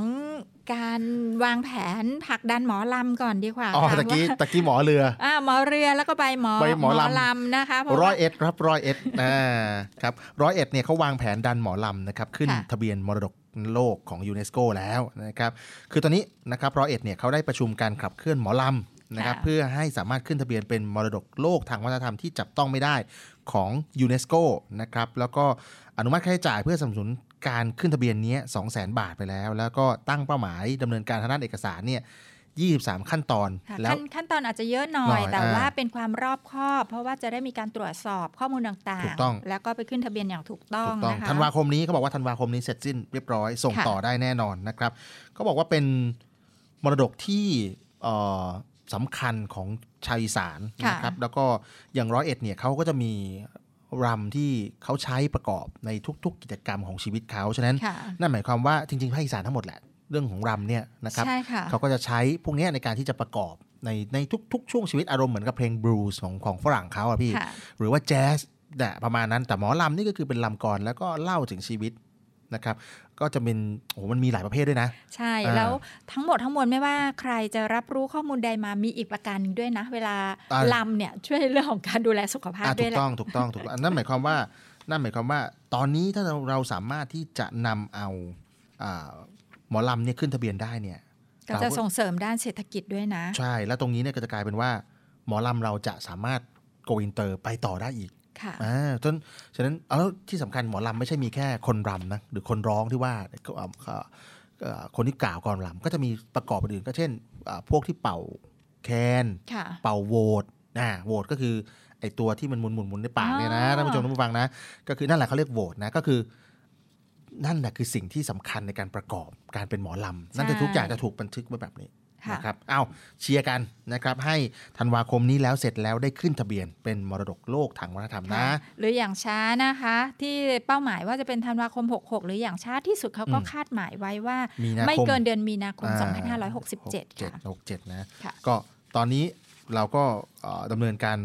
การวางแผนผลักดันหมอลำก่อนดีกว่าอ๋อค่ะตะกี้ว่าตะกี้หมอเรืออ่าหมอเรือแล้วก็ไปหมอไปหมอลำลำนะคะเพราะร้อว่ายเอ็ดครับร้อยเอ็ดอ่าครับร้อยเอ็ดเนี่ยเขาวางแผนดันหมอลำนะครับขึ้นค่ะทะเบียนมรดกโลกของยูเนสโกแล้วนะครับ คือตอนนี้นะครับร้อยเอ็ดเนี่ยเขาได้ประชุมการขับเคลื่อนหมอลำ นะครับค่ะเพื่อให้สามารถขึ้นทะเบียนเป็นมรดกโลกทางวัฒนธรรมที่จับต้องไม่ได้ของยูเนสโกนะครับแล้วก็อนุมัติค่าใช้จ่ายเพื่อสนับสนุนการขึ้นทะเบียนเนี้2 0 0 0 0 0บาทไปแล้ว แล้วก็ตั้งเป้าหมายดำเนินการทางด้านเอกสารเนี่ย23 ขั้นตอนค่ะแล้วขั้นขั้นตอนอาจจะเยอะหน่หน่ออยยแต่อ่าว่าเป็นความรอบคอบ เพราะว่าจะได้มีการตรวจสอบข้อมูลต่างถูกต้องๆแล้วก็ไปขึ้นทะเบียนอย่างถูกต้องถูกต้องนะคะธันวาคมนี้เขาบอกว่าธันวาคมนี้เสร็จสิ้นเรียบร้อย ส่งค่ะต่อได้แน่นอนนะครับเขาบอกว่าเป็นมรดกที่เอ่อ สำคัญของชาวอีสานนะครับ แล้วก็อย่างร้อยเอ็ดเนี่ยเขาก็จะมีรำที่เขาใช้ประกอบในทุก ๆ กิจกรรมของชีวิตเขาฉะนั้นค่ะนั่นหมายความว่าจริงๆภาคอีสานทั้งหมดแหละเรื่องของรำเนี่ยนะครับใช่ค่ะเขาก็จะใช้พวกเนี้ยในการที่จะประกอบในในทุก ๆ ช่วงชีวิตอารมณ์เหมือนกับเพลงบลูส์ของของฝรั่งเขาอะพี่ค่ะหรือว่าแจ๊สเนี่ยประมาณนั้นแต่หมอลำนี่ก็คือเป็นลำกรแล้วก็เล่าถึงชีวิต นะครับก็จะเป็นโอ้โหมันมีหลายประเภทด้วยนะ ใช่อ่าแล้วทั้งหมดทั้งมวลไม่ว่าใครจะรับรู้ข้อมูลใดมามีอีกประการหนึ่งด้วยนะ เวลาอ่าลำเนี่ยช่วยเรื่องของการดูแลสุขภาพอะด้ถูวยกแหละต้องถูกต้องถูกต้องนั่นหมายความว่านั่นหมายความว่าตอนนี้ถ้าเราเราสามารถที่จะนำเอาอ่าหมอลำเนี่ยขึ้นทะเบียนได้เนี่ยก็จะส่งเสริมด้านเศรษฐกิจด้วยนะ ใช่ แล้วตรงนี้เนี่ยก็จะกลายเป็นว่า หมอลำเราจะสามารถโกอินเตอร์ไปต่อได้อีก ค่ะอ่าจนฉะนั้นเอาแล้วที่สำคัญหมอลำไม่ใช่มีแค่คนรำนะหรือคนร้องที่ว่าก็อ่าอ่าเอ่อคนที่กล่าวก่อนรำก็จะมีประกอบอื่น ก็เช่นอ่าพวกที่เป่าแคนค่ะเป่าโหวดอ่าโหวตก็คือไอตัวที่มันหมุนหมุนหมุนในปากเนี่ยนะอ๋อท่านผู้ชมท่านผู้ฟังนะ ก็คือนั่นแหละเขาเรียกโหวตนะก็คือ นั่นแหละคือสิ่งที่สำคัญในการประกอบการเป็นหมอลำนั่นจะทุกอย่างจะถูกบันทึกไว้แบบนี้ค่ะ นะครับอ้าวเชียร์กันนะครับ ให้ธันวาคมนี้แล้วเสร็จแล้วได้ขึ้นทะเบียนเป็นมรดกโลกทางวัฒนธรรมนะค่ะหรืออย่างช้านะคะ ที่เป้าหมายว่าจะเป็นธันวาคม 66 หรืออย่างช้าที่สุดเขาก็อืมคาดหมายไว้ว่ามีนาคมไม่เกินเดือนมีนาคมอ่า2567 ค่ะหกเจ็ดนะค่ะก็ตอนนี้เราก็เอ่อดำเนินการ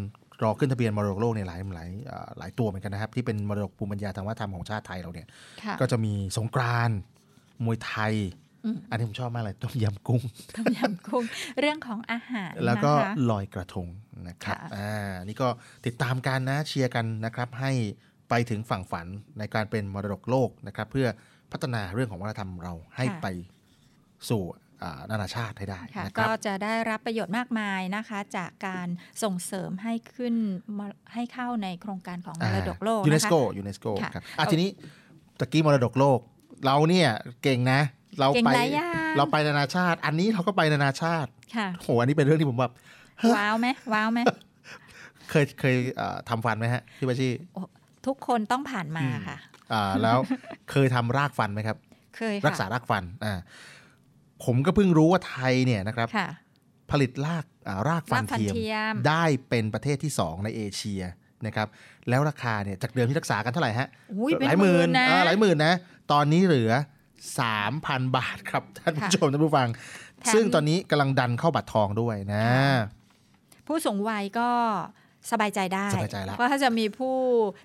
รอขึ้นทะเบียนมรดกโลกในยหลายหลายเอ่อหลายตัวเหมือนกันนะครับ ที่เป็นมรดกภูมิปัญญาทางวัฒนธรรมของชาติไทยเราเนี่ยค่ะก็จะมีสงกรานต์มวยไทย อืมอันนี้ผมชอบมากเลยต้มยำกุ้งต้มยำกุ้ง เรื่องของอาหารแล้วก็นะคะลอยกระทงนะครับค่ะอ่านี่ก็ติดตามกันนะเชียร์กันนะครับให้ไปถึงฝั่งฝันในการเป็นมรดกโลกนะครับ เพื่อพัฒนาเรื่องของวัฒนธรรมเราให้ไปสู่อ่านานาชาติให้ได้ค่ะนะคก็รับจะได้รับประโยชน์มากมายนะคะ จากการส่งเสริมให้ขึ้นมาให้เข้าในโครงการของมรดกโลกยูเนนะสคะโกยูเนสโกค่ะครับอะทีนี้ตะกี้มรดกโลก เราเนี่ยเก่งนะ เราเก่งไปหลายอย่างเราไปนานาชาติ อันนี้เราก็ไปนานาชาติค่ะโหอันนี้เป็นเรื่องที่ผมแบบว้าวไหมว้าวไหมเคยเคยเอ่อทำฟันไหมฮะพี่ปาชีทุกคนต้องผ่านมาค่ะอ่าแล้วเคยทำรากฟันไหมครับ เคยรักษาค่ะรากฟันอ่าผมก็เพิ่งรู้ว่าไทยเนี่ยนะครับค่ะผลิตรากอ่ารากฟันรากฟันเทียมเทียม ได้เป็นประเทศที่ 2 ในเอเชียนะครับแล้วราคาเนี่ยจากเดิมที่รักษากันเท่าไหร่ฮะอุ้ยเป็นหลายหมื่นนะเออหลายหมื่นนะ ตอนนี้เหลือ 3,000 บาทครับ ท่านผู้ชมท่านผู้ฟังแถมซึ่งตอนนี้กำลังดันเข้าบัตรทองด้วยนะ ผู้สูงวัยก็สบายใจได้สบายใจละเพราะถ้าจะมีผู้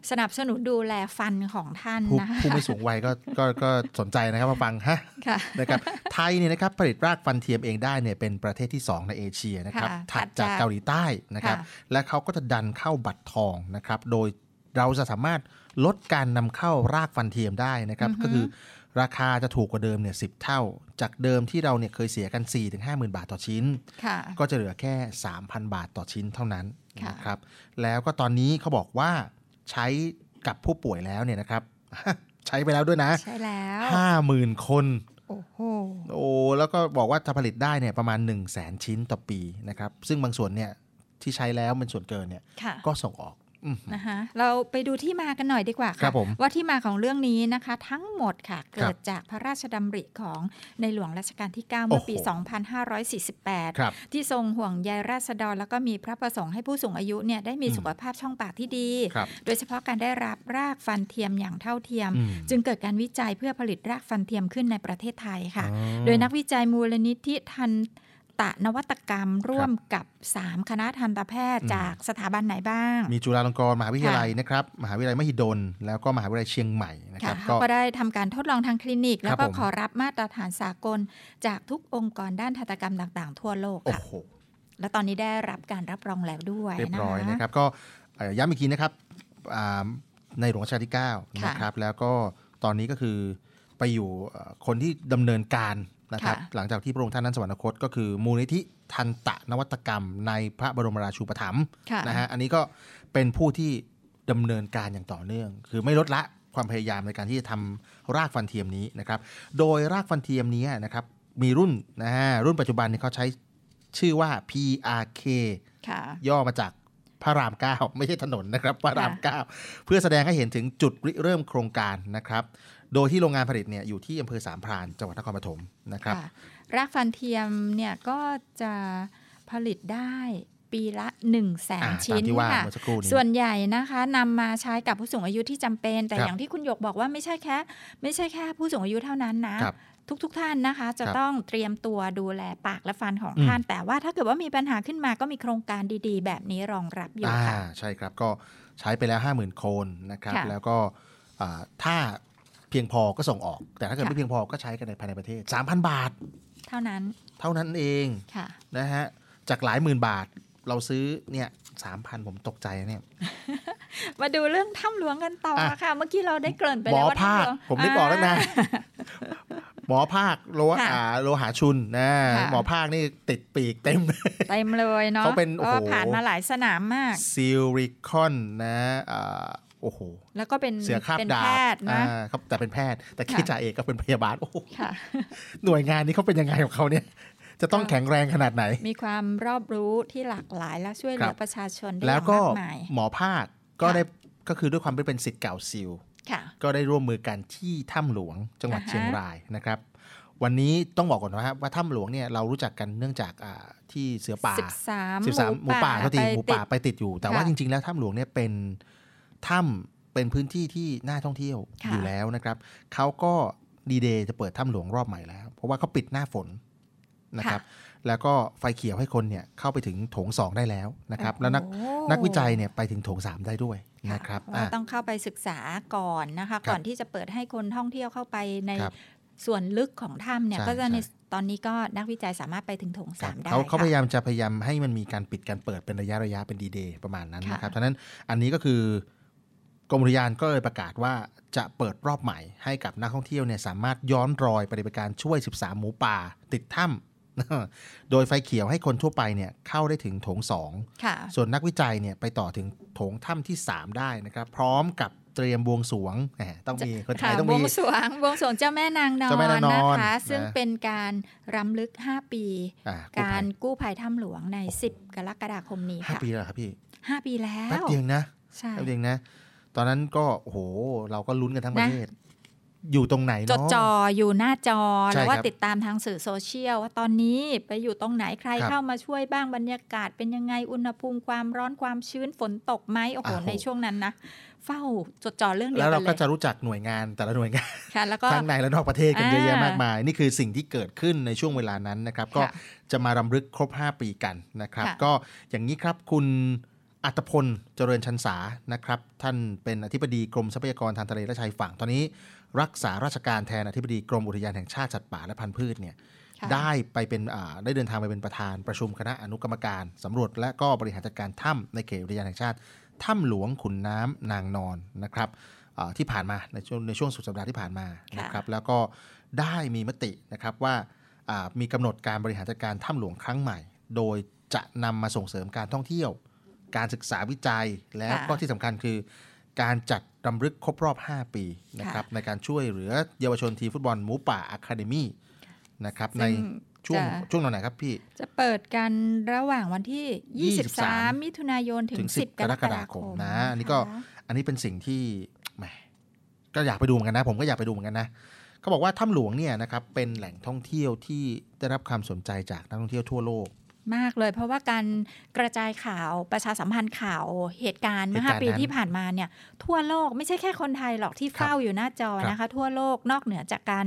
สนับสนุนดูแลฟันของท่านผู้นะคะผู้ไม่สูงวัยก็ก็ก็สนใจนะครับมาฟังฮะค่ะนะครับไทยเนี่ยนะครับผลิตรากฟันเทียมเองได้เนี่ยเป็นประเทศที่ 2 ในเอเชียนะครับค่ะถัดถัดจากจากเกาหลีใต้นะครับค่ะและเขาก็จะดันเข้าบัตรทองนะครับ โดยเราจะสามารถลดการนำเข้ารากฟันเทียมได้นะครับ ก็คือ ราคาจะถูกกว่าเดิมเนี่ยสิเท่า จากเดิมที่เราเนี่ยเคยเสียกัน4 5 0 0 0 0บาทต่อชิ้นค่ะก็จะเหลือแค่ 3,000 บาทต่อชิ้นเท่านั้นค่ะนะครับแล้วก็ตอนนี้เขาบอกว่าใช้กับผู้ป่วยแล้วเนี่ยนะครับช้ไปแล้วด้วยนะใช่แล้วห้าหมื่นคนโอ้โหโอ้แล้วก็บอกว่าจะผลิตได้เนี่ยประมาณ 1 0 0 0 0แสนชิ้นต่อปีนะครับ ซึ่งบางส่วนเนี่ยที่ใช้แล้วเป็นส่วนเกินเนี่ยค่ะก็ส่งออกอืม นะคะเราไปดูที่มากันหน่อยดีกว่าครัค่ะบผมว่าที่มาของเรื่องนี้นะคะ ทั้งหมดค่ะครับเกิดจากพระราชดำริของในหลวงรัชกาลที่ 9 เมื่อปีโอ้โห2548ครับที่ทรงห่วงใยราษฎร แล้วก็มีพระประสงค์ให้ผู้สูงอายุเนี่ยได้มีอืมสุขภาพช่องปากที่ดีครับโดยเฉพาะการได้รับรากฟันเทียมอย่างเท่าเทียมอืมจึงเกิดการวิจัยเพื่อผลิตรากฟันเทียมขึ้นในประเทศไทยค่ะอ๋อโดยนักวิจัยมูลนิธิทัน ตะนวัตกรรมร่วมกับ 3 คณะทันตแพทย์อืมจากสถาบันไหนบ้าง มีจุฬาลงกรณ์มหาวิทยาลัยนะครับมหาวิทยาลัยมหิดล แล้วก็มหาวิทยาลัยเชียงใหม่นะคค่ะรับเขาก็ได้ทำการทดลองทางคลินิก แล้วก็ผมขอรับมาตรฐานสากล จากทุกองค์กรด้านทันตกรรมต่างๆ ทั่วโลกโอ้ค่ะโหและตอนนี้ได้รับการรับรองแล้วด้วยเรียบร้อยนะนะครับก็เอ่อย้ำอีกทีนะครับอ่าในหลวงรัชกาลที่ 9 นะครับ แล้วก็ตอนนี้ก็คือไปอยู่เอ่อคนที่ดำเนินการ นะครับค่ะหลังจากที่พระองค์ท่านนั้นสวรรคตก็คือ มูลนิธิทันตะนวัตกรรม ในพระบรมราชูปถัมภ์ค่ะนะฮะอันนี้ก็เป็นผู้ที่ดำเนินการอย่างต่อเนื่อง คือไม่ลดละความพยายามในการที่จะทำรากฟันเทียมนี้นะครับ โดยรากฟันเทียมนี้นะครับมีรุ่นนะฮะรุ่นปัจจุบันเนี่ยเขาใช้ชื่อว่า PRK ค่ะย่อมาจากพระราม9ไม่ใช่ถนนนะครับพระราม9เพื่อแสดงให้เห็นถึงจุดริเริ่มโครงการนะครับ โดยที่โรงงานผลิตเนี่ยอยู่ที่อำเภอสามพรานจังหวัดนครปฐมนะครับค่ะรากฟันเทียมเนี่ยก็จะผลิตได้ปีละ1นึ่งแสนอ่าชิ้นตามที่ว่าค่ะเมื่อสักครู่นี้ส่วนใหญ่นะคะนำมาใช้กับผู้สูงอายุที่จำเป็น แต่ครับอย่างที่คุณหยกบอกว่าไม่ใช่แค่ ไม่ใช่แค่ผู้สูงอายุเท่านั้นนะครับทุกๆทท่านนะคะ จะครับต้องเตรียมตัวดูแลปากและฟันของอืมท่าน แต่ว่าถ้าเกิดว่ามีปัญหาขึ้นมาก็มีโครงการดีๆ แบบนี้รองรับอยู่อ่าค่ะใช่ครับก็ใช้ไปแล้ว 50,000 โคนนะครับค่ะแล้วก็อ่าถ้า เพียงพอก็ส่งออก แต่ถ้าเกิดค่ะไม่เพียงพอก็ใช้กันในภายในประเทศ 3,000 บาท เท่านั้นเท่านั้นเองค่ะนะฮะจากหลายหมื่นบาทเราซื้อเนี่ยสามพันผมตกใจนะเนี่ย มาดูเรื่องถ้ำหลวงกันต่ออะค่ะ เมื่อกี้เราได้เกริ่นไปหมแล้อวว่าภาถ้ำคหลวงผมนึกออกแล้วนะหมอภาคโลค่ะอ่าโลหาชุนนะค่ะหมอภาคนี่ติดปีกเต็มเต็มเลยเนาะเขาเป็นพโอ้ราะโหว่าผ่านมาหลายสนามมากซิลิคอนนะอ่า โอ้โห แล้วก็เป็นเสือคาบเป็นดาแพบทย์นะอ่าครับ แต่เป็นแพทย์ แต่คีค่ะจ่าเอกก็เป็นพยาบาล โอ้โหค่ะหน่วยงานนี้เขาเป็นยังไงของเขาเนี่ย จะต้องแข็งแรงขนาดไหน มีความรอบรู้ที่หลากหลายและช่วยเหลืคอรับประชาชนได้แล้วอย่างก็มากมายหมอภาคก็ค่ะได้ก็คือด้วยความที่เป็นสิทธิ์เก่าซิลค่ะก็ได้ร่วมมือกันที่ถ้ำหลวงจังหวัดอ่าฮะเชียงรายนะครับวันนี้ต้องบอกก่อนนะครับว่าถ้ำหลวงเนี่ยเรารู้จักกันเนื่องจากอ่าที่เสือป่าสิบสามสิบสามหมูป่าเขาตีไปหมูป่าติดไปติดอยู่ แต่ว่าค่ะจริง ๆ แล้วถ้ำหลวงเนี่ยเป็น ถ้ำเป็นพื้นที่ที่น่าท่องเที่ยวค่ะอยู่แล้วนะครับเขาก็ดีเดย์จะเปิดถ้ำหลวงรอบใหม่แล้ว เพราะว่าเขาปิดหน้าฝนนะครับ แล้วก็ไฟเขียวให้คนเนี่ยเข้าไปถึงโถงสองได้แล้วนะครับ แล้วนักโอ้นักวิจัยเนี่ยไปถึงโถงสามได้ด้วยนะครับว่าอะต้องเข้าไปศึกษาก่อนนะคะครับก่อนที่จะเปิดให้คนท่องเที่ยวเข้าไปในครับส่วนลึกของถ้ำเนี่ยใช่ก็จะในใช่ตอนนี้ก็นักวิจัยสามารถไปถึงโถงสามได้เขาเขาค่ะพยายามจะพยายามให้มันมีการปิดการเปิดเป็นระยะระยะเป็นดีเดย์ประมาณนั้นค่ะนะครับฉะนั้นอันนี้ก็คือ กรมอุทยานก็เลยประกาศว่าจะเปิดรอบใหม่ให้กับนักท่องเที่ยวเนี่ยสามารถย้อนรอยปฏิบัติการช่วย 13 หมูป่า ติดถ้ำโดยไฟเขียวให้คนทั่วไปเนี่ยเข้าได้ถึงโถงสองค่ะส่วนนักวิจัยเนี่ยไปต่อถึงโถงถ้ำที่ 3 ได้นะครับ พร้อมกับเตรียมบวงสรวงแหมต้องมีคนไทค่ะยต้องบวมีงสรวงบวงสรวงเจ้าแม่นางนอเจ้าแม่นางนอนนะคะนะซึ่งเป็นการรำลึก 5 ปีอ่ากู้ภัยการกู้ภัยถ้ำหลวงใน 10 กรกฎาคมนี้ห้าค่ะปีแล้วเหรอครับพี่5ปีแล้วแป๊บเดียวนะใช่แป๊บเดียวนะ ตอนนั้นก็โอ้โหเราก็ลุ้นกันทั้งประนะเทศ อยู่ตรงไหนจเนาะดจออยู่หน้าจอใช่แล้วว่าครับติดตามทางสื่อโซเชียลว่าตอนนี้ไปอยู่ตรงไหนใครครับเข้ามาช่วยบ้างบรรยากาศเป็นยังไงอุณหภูมิความร้อนความชื้นฝนตกไหมโอ้โหอ้าวในช่วงนั้นนะเฝ้าจดจอเรื่องเดียแล้ววกัเรานเลก็ยจะรู้จักหน่วยงานแต่ละหน่วยงานค่ะแล้วก็ทั้งในและนอกประเทศกันเยอะแยะอ่ามมากมาย นี่คือสิ่งที่เกิดขึ้นในช่วงเวลานั้นนะครับ ก็ค่ะจะมารำลึกครบ 5 ปีกันนะครับค่ะก็อย่างนี้ครับคุณ อัตพลเจริญชันษานะครับ ท่านเป็นอธิบดีกรมทรัพยากรทางทะเลและชายฝั่งตอนนี้ รักษาราชการแทนอธิบดีกรมอุทยานแห่งชาติสัตว์ป่าและพันธุ์พืชเนี่ยค่ะได้ไปเป็นอ่าได้เดินทางไปเป็นประธานประชุมคณะอนุกรรมการสำรวจ และก็บริหารจัดการถ้ำในเขตอุทยานแห่งชาติถ้ำหลวงขุนน้ำนางนอนนะครับอ่าที่ผ่านมาในช่วงในช่วงสุดสัปดาห์ที่ผ่านมาค่ะนะครับแล้วก็ได้มีมตินะครับว่าอ่ามีกำหนดการบริหารจัดการถ้ำหลวงครั้งใหม่ โดยจะนำมาส่งเสริมการท่องเที่ยว การศึกษาวิจัยแล้วก็ที่สำคัญคือ การจัดรำลึกครบรอบ 5 ปีนะครับในการช่วยเหลือเยาวชนทีมฟุตบอลหมูป่าอะคาเดมี่นะครับในซึ่งช่วงจะช่วงตอนไหนครับพี่ จะเปิดกันระหว่างวันที่ 23 23มิถุนายนถึถึงง10 10กกรรกกฎาฎาคคมมนะอันนี้ก็อันนี้เป็นสิ่งที่แหมก็อยากไปดูเหมือนกันนะ ผมก็อยากไปดูเหมือนกันนะเขาบอกว่าถ้ำหลวงเนี่ยนะครับเป็นแหล่งท่องเที่ยวที่ได้รับความสนใจจากนักท่องเที่ยวทั่วโลก มากเลย เพราะว่าการกระจายข่าวประชาสัมพันธ์ข่าวเหตุการณ์เมื่อเหตุห้าการณ์ปีนั้นที่ผ่านมาเนี่ย ทั่วโลกไม่ใช่แค่คนไทยหรอกที่เฝ้าอยู่หน้าจอครับนะคะ ทั่วโลกนอกเหนือจากการ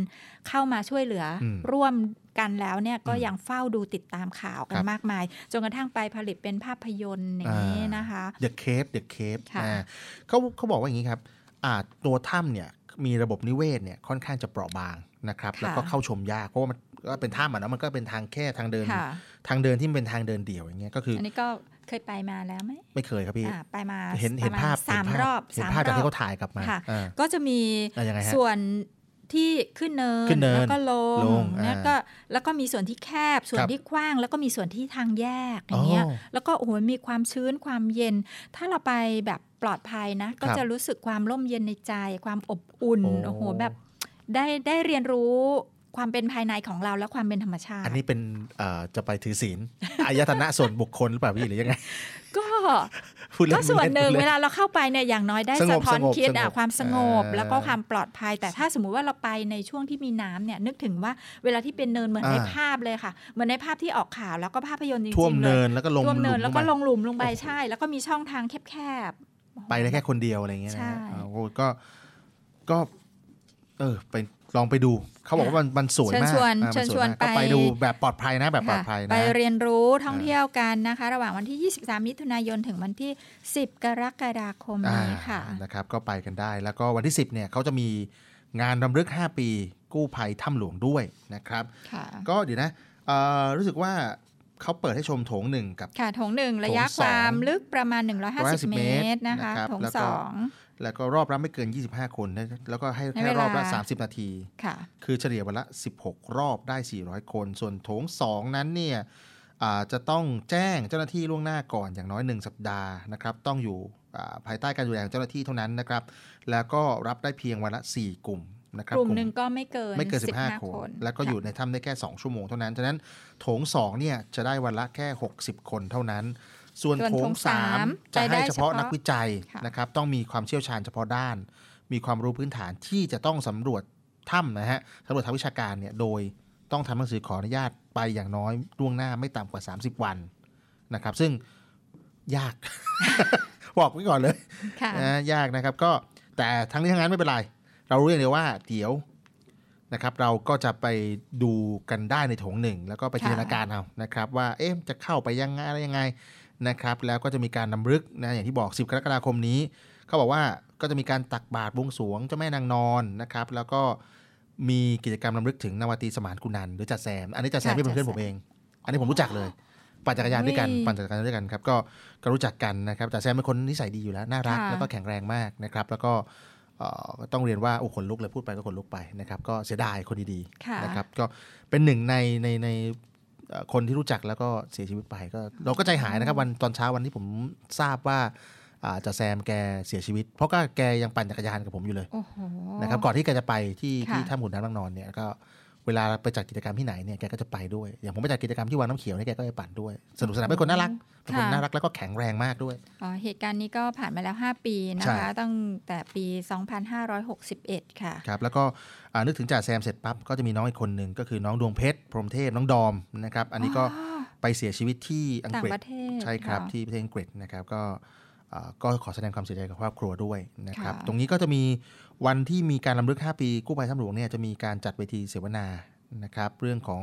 เข้ามาช่วยเหลืออมร่วมกันแล้วเนี่ยก็อืมยังเฝ้าดูติดตามข่าวกัคนรับมากมาย จนกระทั่งไปผลิตเป็นภาพยนตร์อย่างนี้นะคะ The Cave The Cave ค่ะอ่าเขาเขาบอกว่าอย่างนี้ครับอ่าตัวถ้ำเนี่ยมีระบบนิเวศเนี่ยค่อนข้างจะเปราะบาง นะครับค่ะแล้วก็เข้าชมยากเพราะว่ามันก็เป็นถ้ำอะนะมันก็เป็นทางแค่ทางเดินค่ะทางเดินที่มันเป็นทางเดินเดี่ยวอย่างเงี้ยก็คือออันนี้ก็เคยไปมาแล้วไหมไม่เคยครับพี่อ่าไปมาเห็นเห็นประมณภาพสามเห็นภรอบเห็นสามภาพจากรที่อบเขาถ่ายกลับมาค่ะอ่าก็จะมีอะยังไงฮะส่วนที่ขึ้นเนินขึ้นเนินแล้วก็ลงลงแล้วอ่าก็แล้วก็มีส่วนที่แคบส่วนครับที่กว้าง แล้วก็มีส่วนที่ทางแยกอย่างเงี้ยอ๋อแล้วก็โอ้โหมีความชื้นความเย็น ถ้าเราไปแบบปลอดภัยนะ ก็ครับจะรู้สึกความร่มเย็นในใจ ความอบอุ่นโอ้โอ้โหแบบ ได้ได้เรียนรู้ความเป็นภายในของเราและความเป็นธรรมชาติ อันนี้เป็นเอ่อจะไปถือศีลอายตนะส่วนบุคคลหรือเปล่าพี่หรือยังไง ก็พูดเล่นก็ส่วนหนึ่งพูดเวล่ลาเราเข้าไปเนี่ยอย่างน้อยได้สงสะบท้อนสงบคิดสงอะบความสงบเอ่อแล้วก็ความปลอดภัย แต่ถ้าสมมุติว่าเราไปในช่วงที่มีน้ำเนี่ยนึกถึงว่าเวลาที่เป็นเนินเหมือนอ่าในภาพเลยค่ะ เหมือนในภาพที่ออกข่าวแล้วก็ภาพยนตร์จริงๆท่วมเลเนิยนแล้วก็ลงท่วมเนินหแล้วก็ไปลงหลุมลงไปใช่ แล้วก็มีช่องทางแคบๆไปได้แค่คนเดียวอะไรเงี้ยนะใช่ฮะอ่าโอ้ก็ก็ เออไปลองไปดู เขาบอกว่ามันมันสวยเชิญมากชวนอ่ามัเชิญสชยวนมากก็ไปไปดูแบบปลอดภัยนะแบบปลอดภัยค่ะนะ ไปเรียนรู้ท่องเที่ยวกันนะคะ ระหว่างวันที่ 23 มิถุนายนถึงวันที่ 10 กรกฎาคมนี้ค่ะอ่านะครับก็ไปกันได้ แล้วก็วันที่ 10เนี่ยเขาจะมีงานรำลึก 5 ปีกู้ภัยถ้ำหลวงด้วยนะครับค่ะก็เดี๋ยวนะเอ่อรู้สึกว่าเขาเปิดให้ชมโถงหนึ่งกับค่ะโถงหนึ่งระยะโถงสองความลึกประมาณ 150 150เมตรนะคะนะครับโถงแล้วสก็อง แล้วก็รอบรับไม่เกิน 25 คนนะแล้วก็ให้ในแค่เวลารอบละ 30 นาทีค่ะคือเฉลี่ยวันละ 16 รอบได้ 400 คน ส่วนโถง 2 นั้นเนี่ยอ่าจะต้องแจ้งเจ้าหน้าที่ล่วงหน้าก่อนอย่างน้อย 1 สัปดาห์นะครับต้องอยู่อ่าภายใต้การดูแลของเจ้าหน้าที่เท่านั้นนะครับ แล้วก็รับได้เพียงวันละ 4 กลุ่มนะครับกลุ่มหนึ่งก็ไม่เกินไม่เกิน 15 15คนคน แล้วก็อยู่ในถ้ำได้แค่ 2 ชั่วโมงเท่านั้น ฉะนั้นโถง2เนี่ยจะได้วันละแค่ 60 คนเท่านั้น ส่วนส่วนโถโถงงสาม3จะให้ได้เฉพาะเฉพาะนักวิจัยค่ะนะครับต้องมีความเชี่ยวชาญเฉพาะด้าน มีความรู้พื้นฐานที่จะต้องสำรวจถ้ำนะฮะสำรวจทางวิชาการเนี่ยโดยต้องทำหนังสือขออนุญาตไปอย่างน้อยล่วงหน้าไม่ต่ำกว่า 30 วันนะครับ ซึ่งยาก บอกไว้ก่อนเลยค่ะนะยากนะครับ ก็แต่ทั้งนี้ทั้งนั้นไม่เป็นไร เรารู้อย่างเดียวว่าเดี๋ยวนะครับ เราก็จะไปดูกันได้ในโถงหนึ่งแล้วก็ไปจินตนาการเอานะครับ ว่าเอ๊ะจะเข้าไปยังไงอะไรยังไง นะครับแล้วก็จะมีการนำรึกนะอย่างที่บอก 10 กรกฎาคมนี้ เขาบอกว่าก็จะมีการตักบาตรบวงสรวงเจ้าแม่นางนอนนะครับแล้วก็มีกิจกรรมนำรึกถึงนาวาตรีสมานกุนันท์หรือจ่าแซม อันนี้จ่าแซมค่ะที่เป็นเพื่อนจ่าผมแซมเอง อันนี้ผมรู้จักเลยปั่นจักรยานด้วยกันอุ้ยปั่นจักรยานด้วยกันครับก็ก็รู้จักกันนะครับจ่าแซมเป็นคนนิสัยดีอยู่แล้วน่ารักค่ะแล้วก็แข็งแรงมากนะครับแล้วก็เอ่อต้องเรียนว่าโอ้ขนลุกเลยพูดไปก็ขนลุกไปนะครับก็เสียดายคนดีค่ะๆนะครับก็เป็นหนึ่งในในในเอ่อ คนที่รู้จักแล้วก็เสียชีวิตไปก็ เราก็ใจหายนะครับ วันตอนเช้าวันที่ผมทราบว่าอ่าจ่าแซมแกเสียชีวิต เพราะก็แกยังปั่นจักรยานกับผมอยู่เลยโอ้โหนะครับก่อนที่แกจะไปที่ค่ะที่ถ้ำขุนน้ำบางนอนเนี่ยก็ เวลาไปจัดกิจกรรมที่ไหนเนี่ยแกก็จะไปด้วย อย่างผมไปจัดกิจกรรมที่วังน้ำเขียวเนี่ยแกก็ไปปั่นด้วย สนุกสนานเป็นคนน่ารักเป็นคนค่ะน่ารักแล้วก็แข็งแรงมากด้วยอ๋อเหตุการณ์นี้ก็ผ่านมาแล้ว 5 ปีนะใช่คะตั้งแต่ปี 2561 ค่ะครับแล้วก็อ่านึกถึงจ่าแซมเสร็จปั๊บก็จะมีน้องอีกคนหนึ่งก็คือน้องดวงเพชรพรหมเทพน้องดอมนะครับอันนี้ก็อ๋อไปเสียชีวิตที่อังกฤษต่างประเทศใช่ครับค่ะที่ประเทศอังกฤษนะครับก็อ่า ก็ขอแสดงความเสียใจกับครอบครัวด้วยนะครับค่ะตรงนี้ก็จะมีวันที่มีการรำลึก 5 ปีกู้ภัยถ้ำหลวงเนี่ยจะมีการจัดเวทีเสวนานะครับ เรื่องของ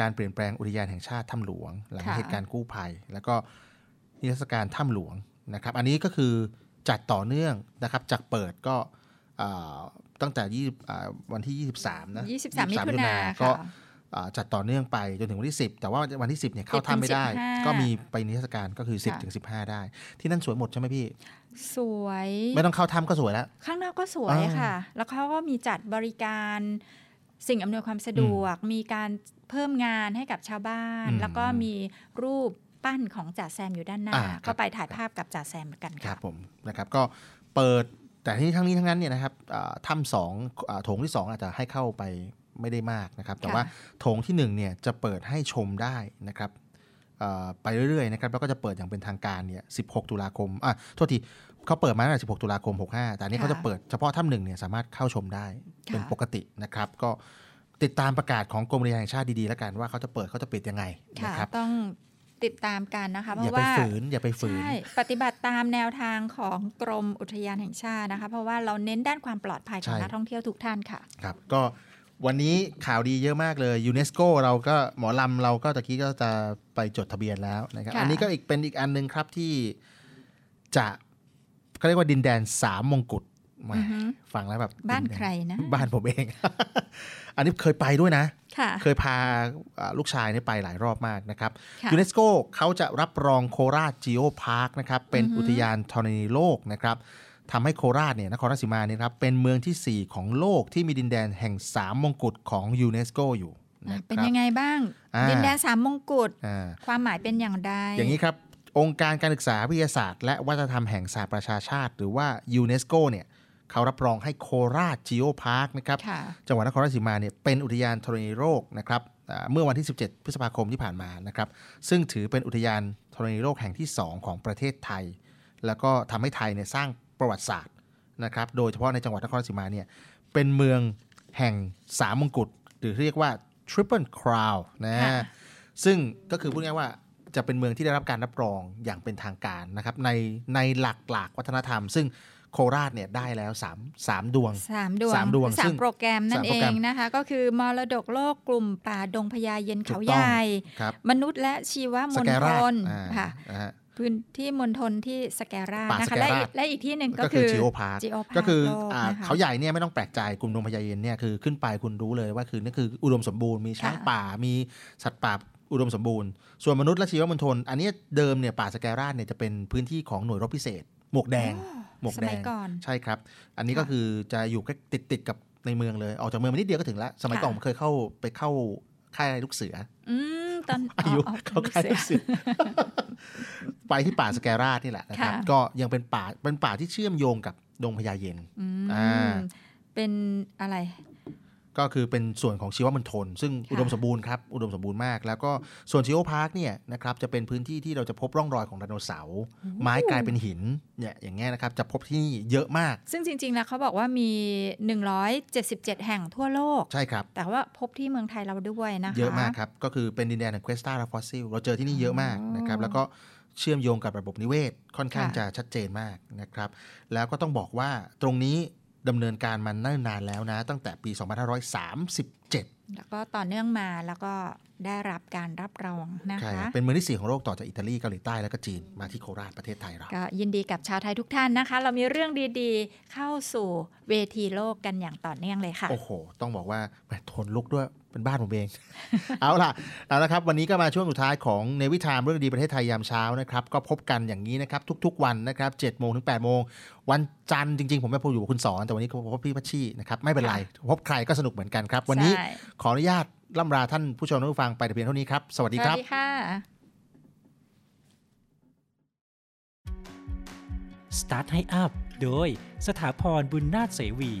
การเปลี่ยนแปลงอุทยานแห่งชาติถ้ำหลวง หลังค่ะเหตุการณ์กู้ภัย แล้วก็นิทรรศการถ้ำหลวงนะครับ อันนี้ก็คือจัดต่อเนื่องนะครับจากเปิดก็อ่าตั้งแต่20อ่าวันที่ 23นะ23มิถุนาก็ค่ะอ่า จัดต่อเนื่องไปจนถึงวันที่ 10 แต่ว่าวันที่ 10เนี่ยเข้า10ถ้ำไม่ได้ถึง15ก็มีไปนิทรรศการก็คือค่ะ10ถึง15 ได้ ที่นั่นสวยหมดใช่ไหมพี่ สวย ไม่ต้องเข้าถ้ำก็สวยแล้ว ข้างนอกก็สวยอ่าค่ะ แล้วเขาก็มีจัดบริการสิ่งอำนวยความสะดวก มีการเพิ่มงานให้กับชาวบ้านอืมแล้วก็มีรูปปั้นของจ่าแซมอยู่ด้านหน้าอ่าครับก็ไปถ่ายภาพกับจ่าแซมกันครัค่ะบผมนะครับก็เปิดแต่ที่ทั้งนี้ทั้งนั้นเนี่ยนะครับอ่าถ้ำสองอ่าโถงที่สองอาจจะให้เข้าไป ไม่ได้มากนะครับ แต่ว่าโถงที่หนึ่งเนี่ยจะเปิดให้ชมได้นะครับอ่าไปเรื่อยๆนะครับแล้วก็จะเปิดอย่างเป็นทางการเนี่ย 16 ตุลาคมอะโทษทีเขาเปิดมาตั้งแต่ 16 ตุลาคม 65 แต่อันนี้เขาจะเปิดเฉพาะถ้ำหนึ่งเนี่ยสามารถเข้าชมได้เป็นปกตินะครับ ก็ติดตามประกาศของกรมอุทยานแห่งชาติดีๆแล้วกันว่าเขาจะเปิดเขาจะปิดยังไงค่ะนะครับต้องติดตามกันนะคะ เพอย่าราะไปว่าฝืนอย่าไปฝืนใช่ปฏิบัติตามแนวทางของกรมอุทยานแห่งชาตินะคะ เพราะว่าเราเน้นด้านความปลอดภัยของใช่นักท่องเที่ยวทุกท่านค่ะ ครับ ก็ วันนี้ข่าวดีเยอะมากเลยยูเนสโกเราก็หมอลำเราก็ตะกี้ก็จะไปจดทะเบียนแล้วนะครับค่ะอันนี้ก็อีกเป็นอีกอันหนึ่งครับที่จะเขาเรียกว่าดินแดนสามมงกุฎแหมอือฮึฟังแล้วแบบดินแดนบ้านใครนะ บ้านผมเอง อันนี้เคยไปด้วยนะค่ะเคยพาอ่าลูกชายเนี่ยไปหลายรอบมากนะครับค่ะยูเนสโกเขาจะรับรองโคราชจีโอพาร์คนะครับ เป็นอือฮึอุทยานธรณีโลกนะครับ ทำให้โคราชเนี่ยนครราชสีมาเนี่ยครับเป็นเมืองทีสี่ 4 ของโลกที่มีดินแดนแห่ง 3 มงกุฎของยูเนสโกอยู่อะนะครับเป็นยังไงบ้างอ่าดินแดนสามมงกุฎอ่าความหมายเป็นอย่างไร อย่างนี้ครับ องค์การการศึกษาวิทยาศาสตร์ และวัฒนธรรมแห่งสหประชาชาติ หรือว่ายูเนสโกเนี่ยเขารับรองให้โคราชจีโอพาร์คนะครับค่ะจังหวัดนครราชสีมาเนี่ยเป็นอุทยานธรณีโลกนะครับอ่าเมื่อวันที่ 17 พฤษภาคมที่ผ่านมานะครับซึ่งถือเป็นอุทยานธรณีโลกแห่งที่ 2 ของประเทศไทย แล้วก็ทำให้ไทยเนี่ยสร้าง ประวัติศาสตร์นะครับ โดยเฉพาะในจังหวัดนครราชสีมาเนี่ยเป็นเมืองแห่งสามมงกุฎหรือเรียกว่า Triple Crown นะค่ะซึ่งก็คือพูดง่ายๆว่าจะเป็นเมืองที่ได้รับการรับรองอย่างเป็นทางการนะครับในในหลักหลากวัฒนธรรม ซึ่งโคราชเนี่ยได้แล้ว3 3ดวงสามดวงสามดวงสาซึ่มงโปรแกรมนั่สามนโปเอรแกรมงนะคะ ก็คือมรดกโลกกลุ่มป่าดงพญาเย็นเขาถูกใหต้องญ่ครับมนุษย์และชีวมสณแกฑราชลอ่าค่ะนะฮะ พื้นที่มณฑลที่สแกราป่านะคะสแกและราอีกและอีกที่หนึ่งก็ก็คืคืออจิโอพาร์ค Geo Park ก็คือโลกอ่านะคะเขาใหญ่เนี่ยไม่ต้องแปลกใจกลุ่มดงพญาเย็นเนี่ยคือขึ้นไปคุณรู้เลยว่าคือนั่นคืออุดมสมบูรณ์มีช้างค่ะป่ามีสัตว์ป่าอุดมสมบูรณ์ ส่วนมนุษย์และชีวมณฑลอันเนี้ยเดิมเนี่ยป่าสแกราชเนี่ยจะเป็นพื้นที่ของหน่วยรบพิเศษ หมวกแดง หมวกสแดมัยงก่อนใช่ครับ อันนี้ก็ค่ะคือจะอยู่ใกล้ติดติดกับในเมืองเลย ออกจากเมืองมานิดเดียวก็ถึงแล้ว สมัยค่ะก่อนผมเคยเข้าไปเข้าค่ายลูกเสือ อืม ตอนอายุอ๋อเข้าค่ายลูกเสือไปที่ป่าสะแกราชนี่แหละนะครับค่ะก็ยังเป็นป่าเป็นป่าที่เชื่อมโยงกับดงพญาเย็นอืมอ่าเป็นอะไร ก็คือเป็นส่วนของชีวมณฑลซึ่งค่ะอุดมสมบูรณ์ครับอุดมสมบูรณ์มาก แล้วก็ส่วนจีโอพาร์คเนี่ยนะครับจะเป็นพื้นที่ที่เราจะพบร่องรอยของไดโนเสาร์ไม้กลายเป็นหินเนี่ยอย่างเงี้ยนะครับจะพบที่นี่เยอะมาก ซึ่งจริง ๆ แล้วเขาบอกว่ามี 177 แห่งทั่วโลก ใช่ครับ แต่ว่าพบที่เมืองไทยเราด้วยนะคะเยอะมากครับก็คือเป็นดินแดนแห่งเควสตาและฟอสซิลเราเจอที่นี่เยอะมากนะครับแล้วก็เชื่อมโยงกับระบบนิเวศค่อนข้างค่ะจะชัดเจนมากนะครับ แล้วก็ต้องบอกว่าตรงนี้ ดำเนินการมาเนิ่นนานแล้วนะ ตั้งแต่ปี 2537 แล้วก็ต่อเนื่องมาแล้วก็ ได้รับการรับรองนะใช่คะเป็นเมืองที่สี่ของโลกต่อจากอิตาลีเกาหลีใต้แล้วก็จีนมาที่โคราชประเทศไทยเราก็ยินดีกับชาวไทยทุกท่านนะคะ เรามีเรื่องดีๆ เข้าสู่เวทีโลกกันอย่างต่อเนื่องเลยค่ะโอ้โห ต้องบอกว่าแหมทนลุกด้วยเป็นบ้านผมเอง เอาล่ะเอาละครับ วันนี้ก็มาช่วงสุดท้ายของในวิชามเรื่องดีประเทศไทยยามเช้านะครับ ก็พบกันอย่างนี้นะครับ ทุกๆวันนะครับ7โมงถึง8โมงวันจันทร์จริงๆ ผมไม่พบอยู่กับคุณสอน แต่วันนี้พบพี่พัชชีนะครับ ไม่เป็นไร พบใครก็สนุกเหมือนกันครับ วันนี้ใช่ขออนุญาต ล่ำลาท่านผู้ชมและผู้ฟังไปแต่เพียงเท่านี้ครับ สวัสดีครับ สวัสดีค่ะ Start ให้อัพโดยสถาพรบุญนาถเสวี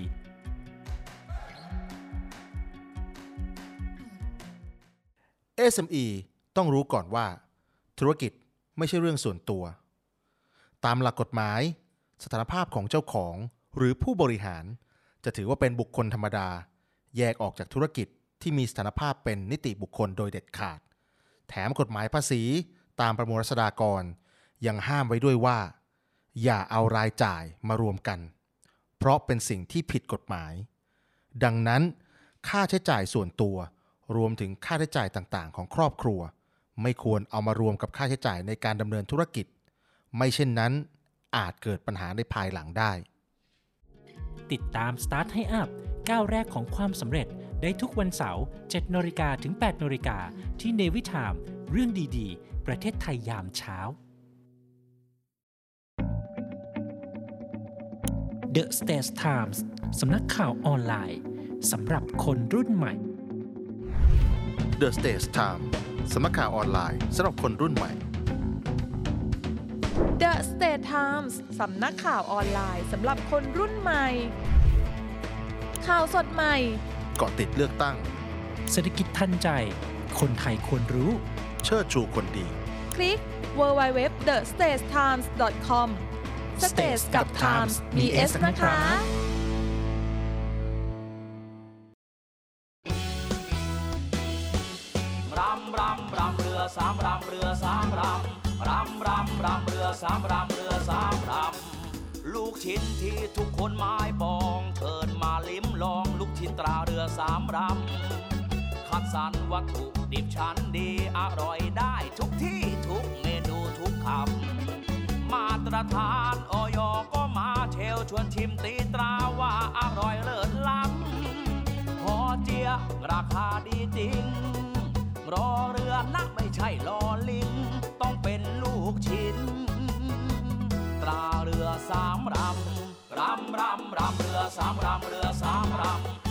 SME ต้องรู้ก่อนว่า ธุรกิจไม่ใช่เรื่องส่วนตัว ตามหลักกฎหมาย สถานภาพของเจ้าของหรือผู้บริหาร จะถือว่าเป็นบุคคลธรรมดา แยกออกจากธุรกิจ ที่มีสถานภาพเป็นนิติบุคคลโดยเด็ดขาด แถมกฎหมายภาษีตามประมวลรัษฎากร ยังห้ามไว้ด้วยว่า อย่าเอารายจ่ายมารวมกัน เพราะเป็นสิ่งที่ผิดกฎหมาย ดังนั้น ค่าใช้จ่ายส่วนตัว รวมถึงค่าใช้จ่ายต่างๆ ของครอบครัว ไม่ควรเอามารวมกับค่าใช้จ่ายในการดำเนินธุรกิจ ไม่เช่นนั้น อาจเกิดปัญหาในภายหลังได้ ติดตาม Start ให้อัพก้าวแรกของความสำเร็จ ได้ทุกวันเสาร์7นาฬิกาถึง8นาฬิกาที่เนวิทาม เรื่องดีๆ ประเทศไทยยามเช้า The States Times สำนักข่าวออนไลน์สำหรับคนรุ่นใหม่ The Stage Time สำนักข่าวออนไลน์สำหรับคนรุ่นใหม่ The State Times สำนักข่าวออนไลน์สำหรับคนรุ่นใหม่ ข่าวสดใหม่ เกาะติดเลือกตั้ง เศรษฐกิจทันใจ คนไทยควรรู้ เชิดชูคนดี คลิก www.thestatimes.com States กับ Times มี S นะคะ รำรำรำเรือสามรำเรือสามรำรำรำรำเรือสามรำเรือสามรำลูกชิ้นที่ทุกคนหมาย สามรำคัดสรรวัตถุดิบชั้นดีอร่อยได้ทุกที่ทุกเมนูทุกคำมาตรฐานออยก็มาเชลชวนชิมตีตราว่าอร่อยเลิศล้ำพอเจียราคาดีจริง รอเรือนะไม่ใช่รอลิง ต้องเป็นลูกชิ้น ตราเรือสามรำรำรำรำเรือสามรำเรือสามรำ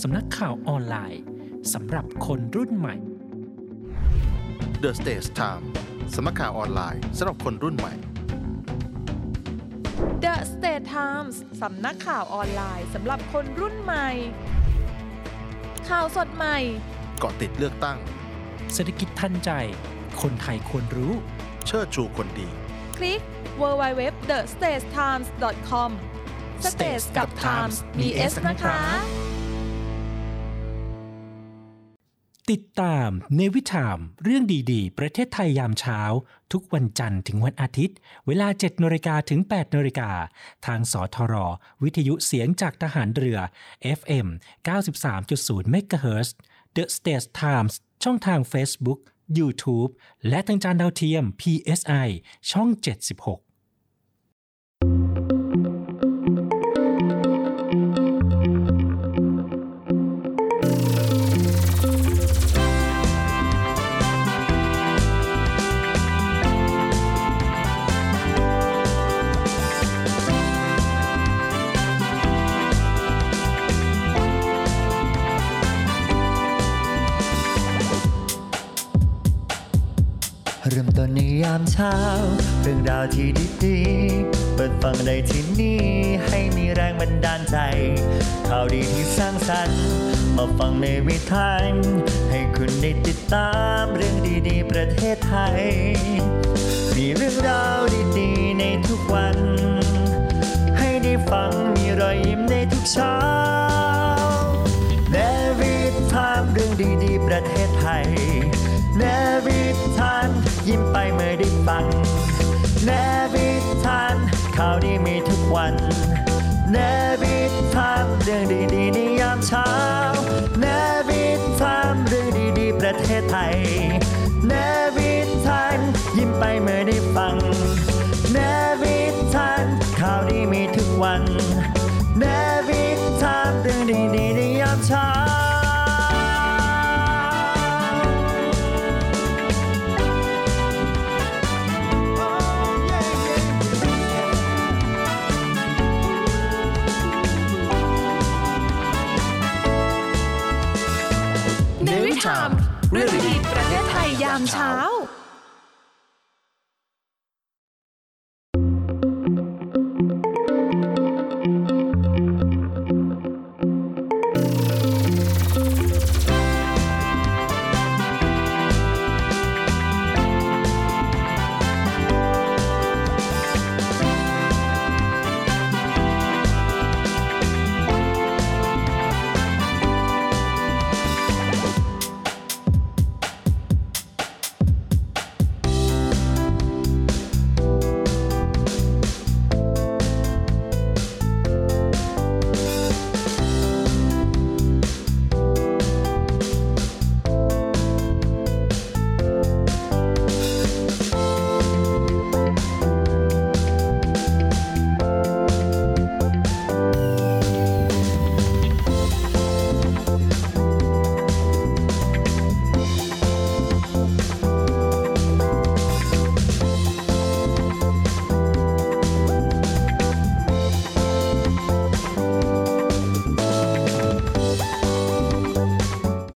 สำนักข่าวออนไลน์สำหรับคนรุ่นใหม่ The Stage Time สำนักข่าวออนไลน์สำหรับคนรุ่นใหม่ The State Times สำนักข่าวออนไลน์สำหรับคนรุ่นใหม่ ข่าวสดใหม่เกาะติดเลือกตั้ง เศรษฐกิจทันใจ คนไทยควรรู้ เชิดชูคนดี คลิก www.thestatimes.com States กับ Times มี S นะคะ ติดตามเนวิชามเรื่องดีๆ ประเทศไทยยามเช้า ทุกวันจันทร์ถึงวันอาทิตย์ เวลา7นาฬิกาถึง8นาฬิกาทางสทร วิทยุเสียงจากทหารเรือ FM 93.0 MHz The States Times ช่องทาง Facebook YouTube และทางจานดาวเทียม PSI ช่อง 76 ในยามเช้า เรื่องราวที่ดีๆ เปิดฟังได้ที่นี่ ให้มีแรงบันดาลใจ ข่าวดีที่สร้างสรรค์ มาฟังในวิถีให้คุณได้ติดตามเรื่องดีๆ ประเทศไทย มีเรื่องราวดีๆ ในทุกวัน ให้ได้ฟังมีรอยยิ้มในทุกเช้าเนวิทามเรื่องดีๆ ประเทศไทยเนวิ ฟังเนวิทานข่าวดีมีทุกวันเนวิทามเรื่องดีๆในยามเช้าเนวิทามเรื่องดีๆประเทศไทย